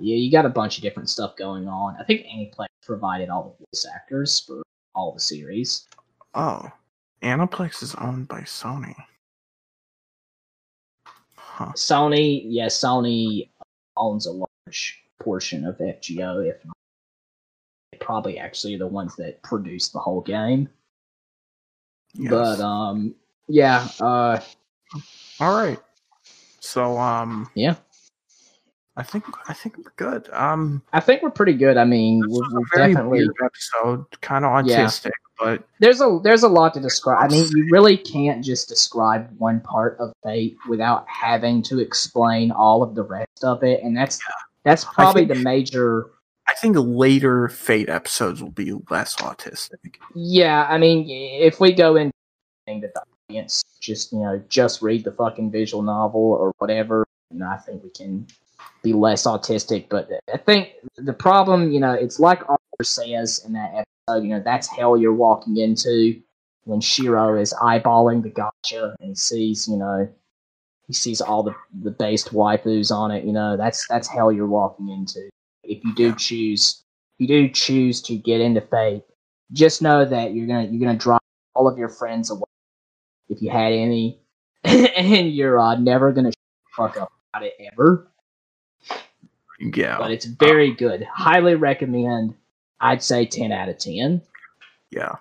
Yeah, you got a bunch of different stuff going on. I think Aniplex provided all the voice actors for all the series. Oh, Aniplex is owned by Sony. Huh. Sony, yeah, Sony owns a large portion of FGO, if not they probably actually the ones that produced the whole game. Yes. But um yeah, uh All right. So um yeah. I think I think we're good. Um I think we're pretty good. I mean, we're, we're definitely episode, kind of Yeah. autistic, but there's a there's a lot to describe. I mean, you really can't just describe one part of Fate without having to explain all of the rest of it, and that's that's probably think- the major I think later Fate episodes will be less autistic. Yeah, I mean, if we go into that the audience just you know just read the fucking visual novel or whatever, know, I think we can be less autistic. But I think the problem, you know, it's like Arthur says in that episode, you know, that's hell you're walking into when Shiro is eyeballing the gacha and he sees, you know, he sees all the the based waifus on it. You know, that's that's hell you're walking into. If you do choose, if you do choose to get into Fate just know that you're gonna you're gonna drive all of your friends away if you had any, and you're uh, never gonna fuck up about it ever. Yeah. But it's very good. Highly recommend. I'd say ten out of ten. Yeah.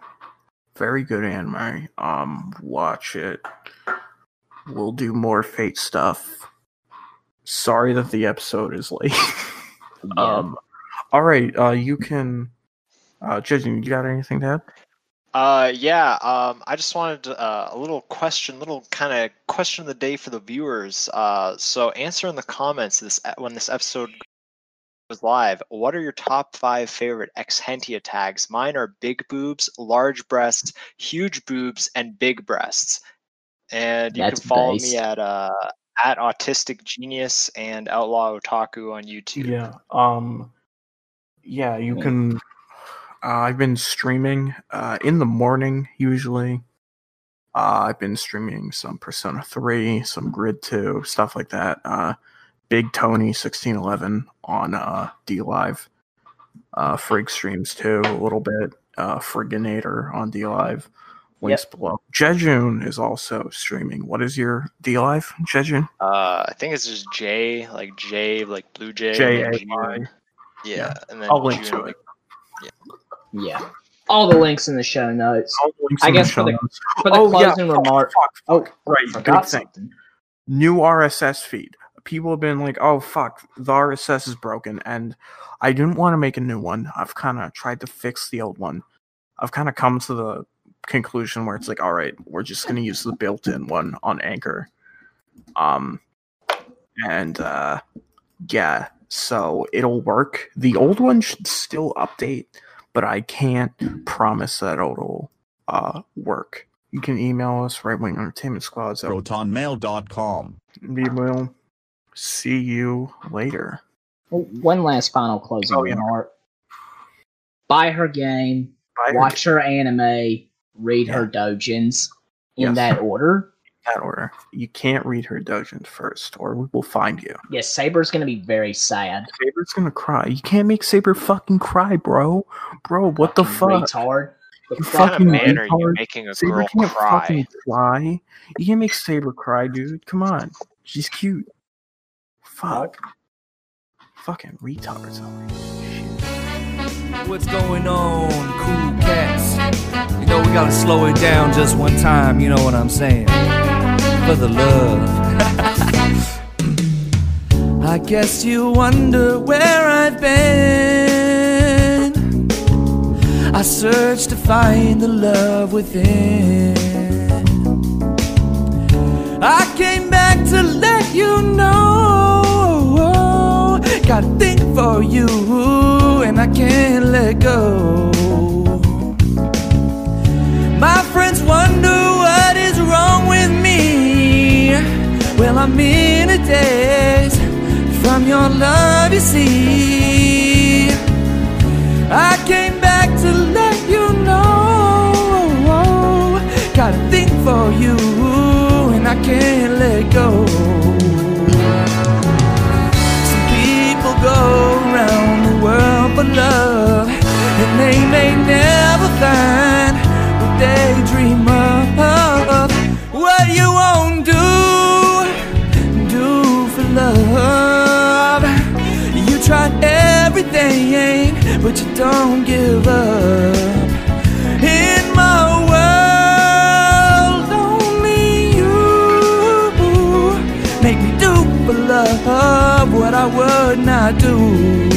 Very good anime. Um, watch it. We'll do more Fate stuff. Sorry that the episode is late. Yeah. um, all right. Uh, you can. Uh, Jason, you got anything to add? Uh, yeah. Um, I just wanted uh, a little question, little kind of question of the day for the viewers. Uh, so answer in the comments this when this episode goes live. What are your top five favorite ExHentai tags? Mine are big boobs, large breasts, huge boobs, and big breasts. And you That's can follow based. me at uh at autistic genius and outlaw otaku on YouTube. Yeah. Um. Yeah, you can. Uh, I've been streaming uh, in the morning usually. Uh, I've been streaming some Persona Three, some Grid Two, stuff like that. Uh, Big Tony sixteen eleven on uh, DLive. Uh, Frig streams too a little bit. Uh, Friginator on DLive. Links below. Jejune is also streaming. What is your D Live, Jejune? Uh, I think it's just J, like J, like Blue Jay. J June. Yeah, Yeah. and then I'll link June, to it. like, yeah. All the links in the show notes. All the links I in the guess for the- notes. For the Oh, closing fuck, remark. Fuck, Oh, right. forgot Big thing. New RSS feed. People have been like, "Oh fuck, the RSS is broken," and I didn't want to make a new one. I've kind of tried to fix the old one. I've kind of come to the conclusion where it's like, all right, we're just gonna use the built-in one on Anchor. Um, and uh, yeah, so it'll work. The old one should still update, but I can't promise that it'll uh work. You can email us right wing entertainment squads at protonmail.com. we will see you later. Oh, One last final closing Oh, yeah. remark. Buy her game. Bye. watch her anime, read her dojins. in Yes. that order. that order. You can't read her dojins first, or we will find you. Yes, Saber's gonna be very sad. Saber's gonna cry. You can't make Saber fucking cry, bro. Bro, what the fuck? Retard. The You fuck, fucking of man? man are you retard. making a Saber girl can't cry? fucking cry. You can't make Saber cry, dude. Come on. She's cute. Fuck. Fucking retards. Shit. What's going on, cool cats? You know, we gotta slow it down just one time, you know what I'm saying? For the love. I guess you wonder where I've been. I searched to find the love within. I came back to let you know. Got a thing for you, and I can't let go. My friends wonder what is wrong with me. Well, I'm in a daze from your love, you see. I came back to let you know. Got a thing for you, and I can't let go. Love, and they may never find what they dream of. What you won't do, do for love. You tried everything, but you don't give up. In my world, only you make me do for love what I would not do.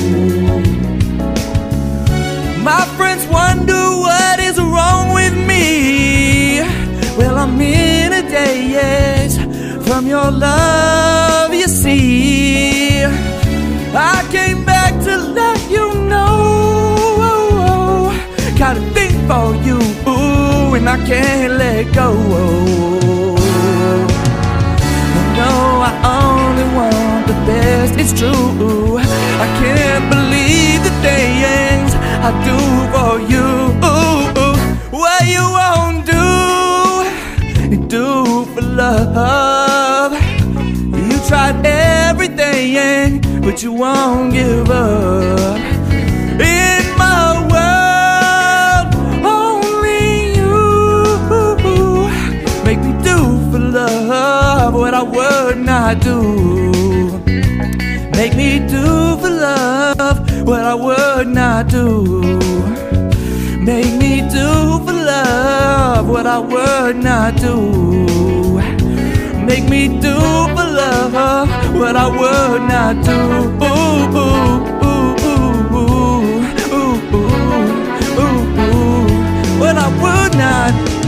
From your love, you see. I came back to let you know. Got a thing for you, ooh, and I can't let go. No, I only want the best, it's true. I can't believe the things I do for you. What you won't do, do for love. But you won't give up. In my world, only you make me do for love what I would not do. Make me do for love what I would not do. Make me do for love what I would not do. Make me do for love what I would not do. Ooh, ooh, ooh, ooh, ooh, ooh, ooh, ooh, ooh. What I would not.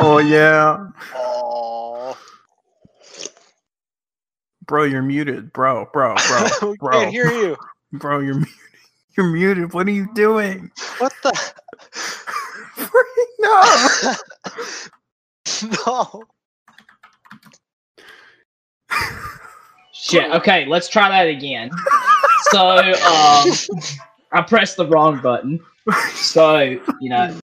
Oh yeah. Oh, Bro, you're muted. Bro, bro, bro, bro. can't hear you. Bro, you're muted. You're muted. What are you doing? What the? No. no. Shit. Okay, let's try that again. So, um, I pressed the wrong button. So, you know,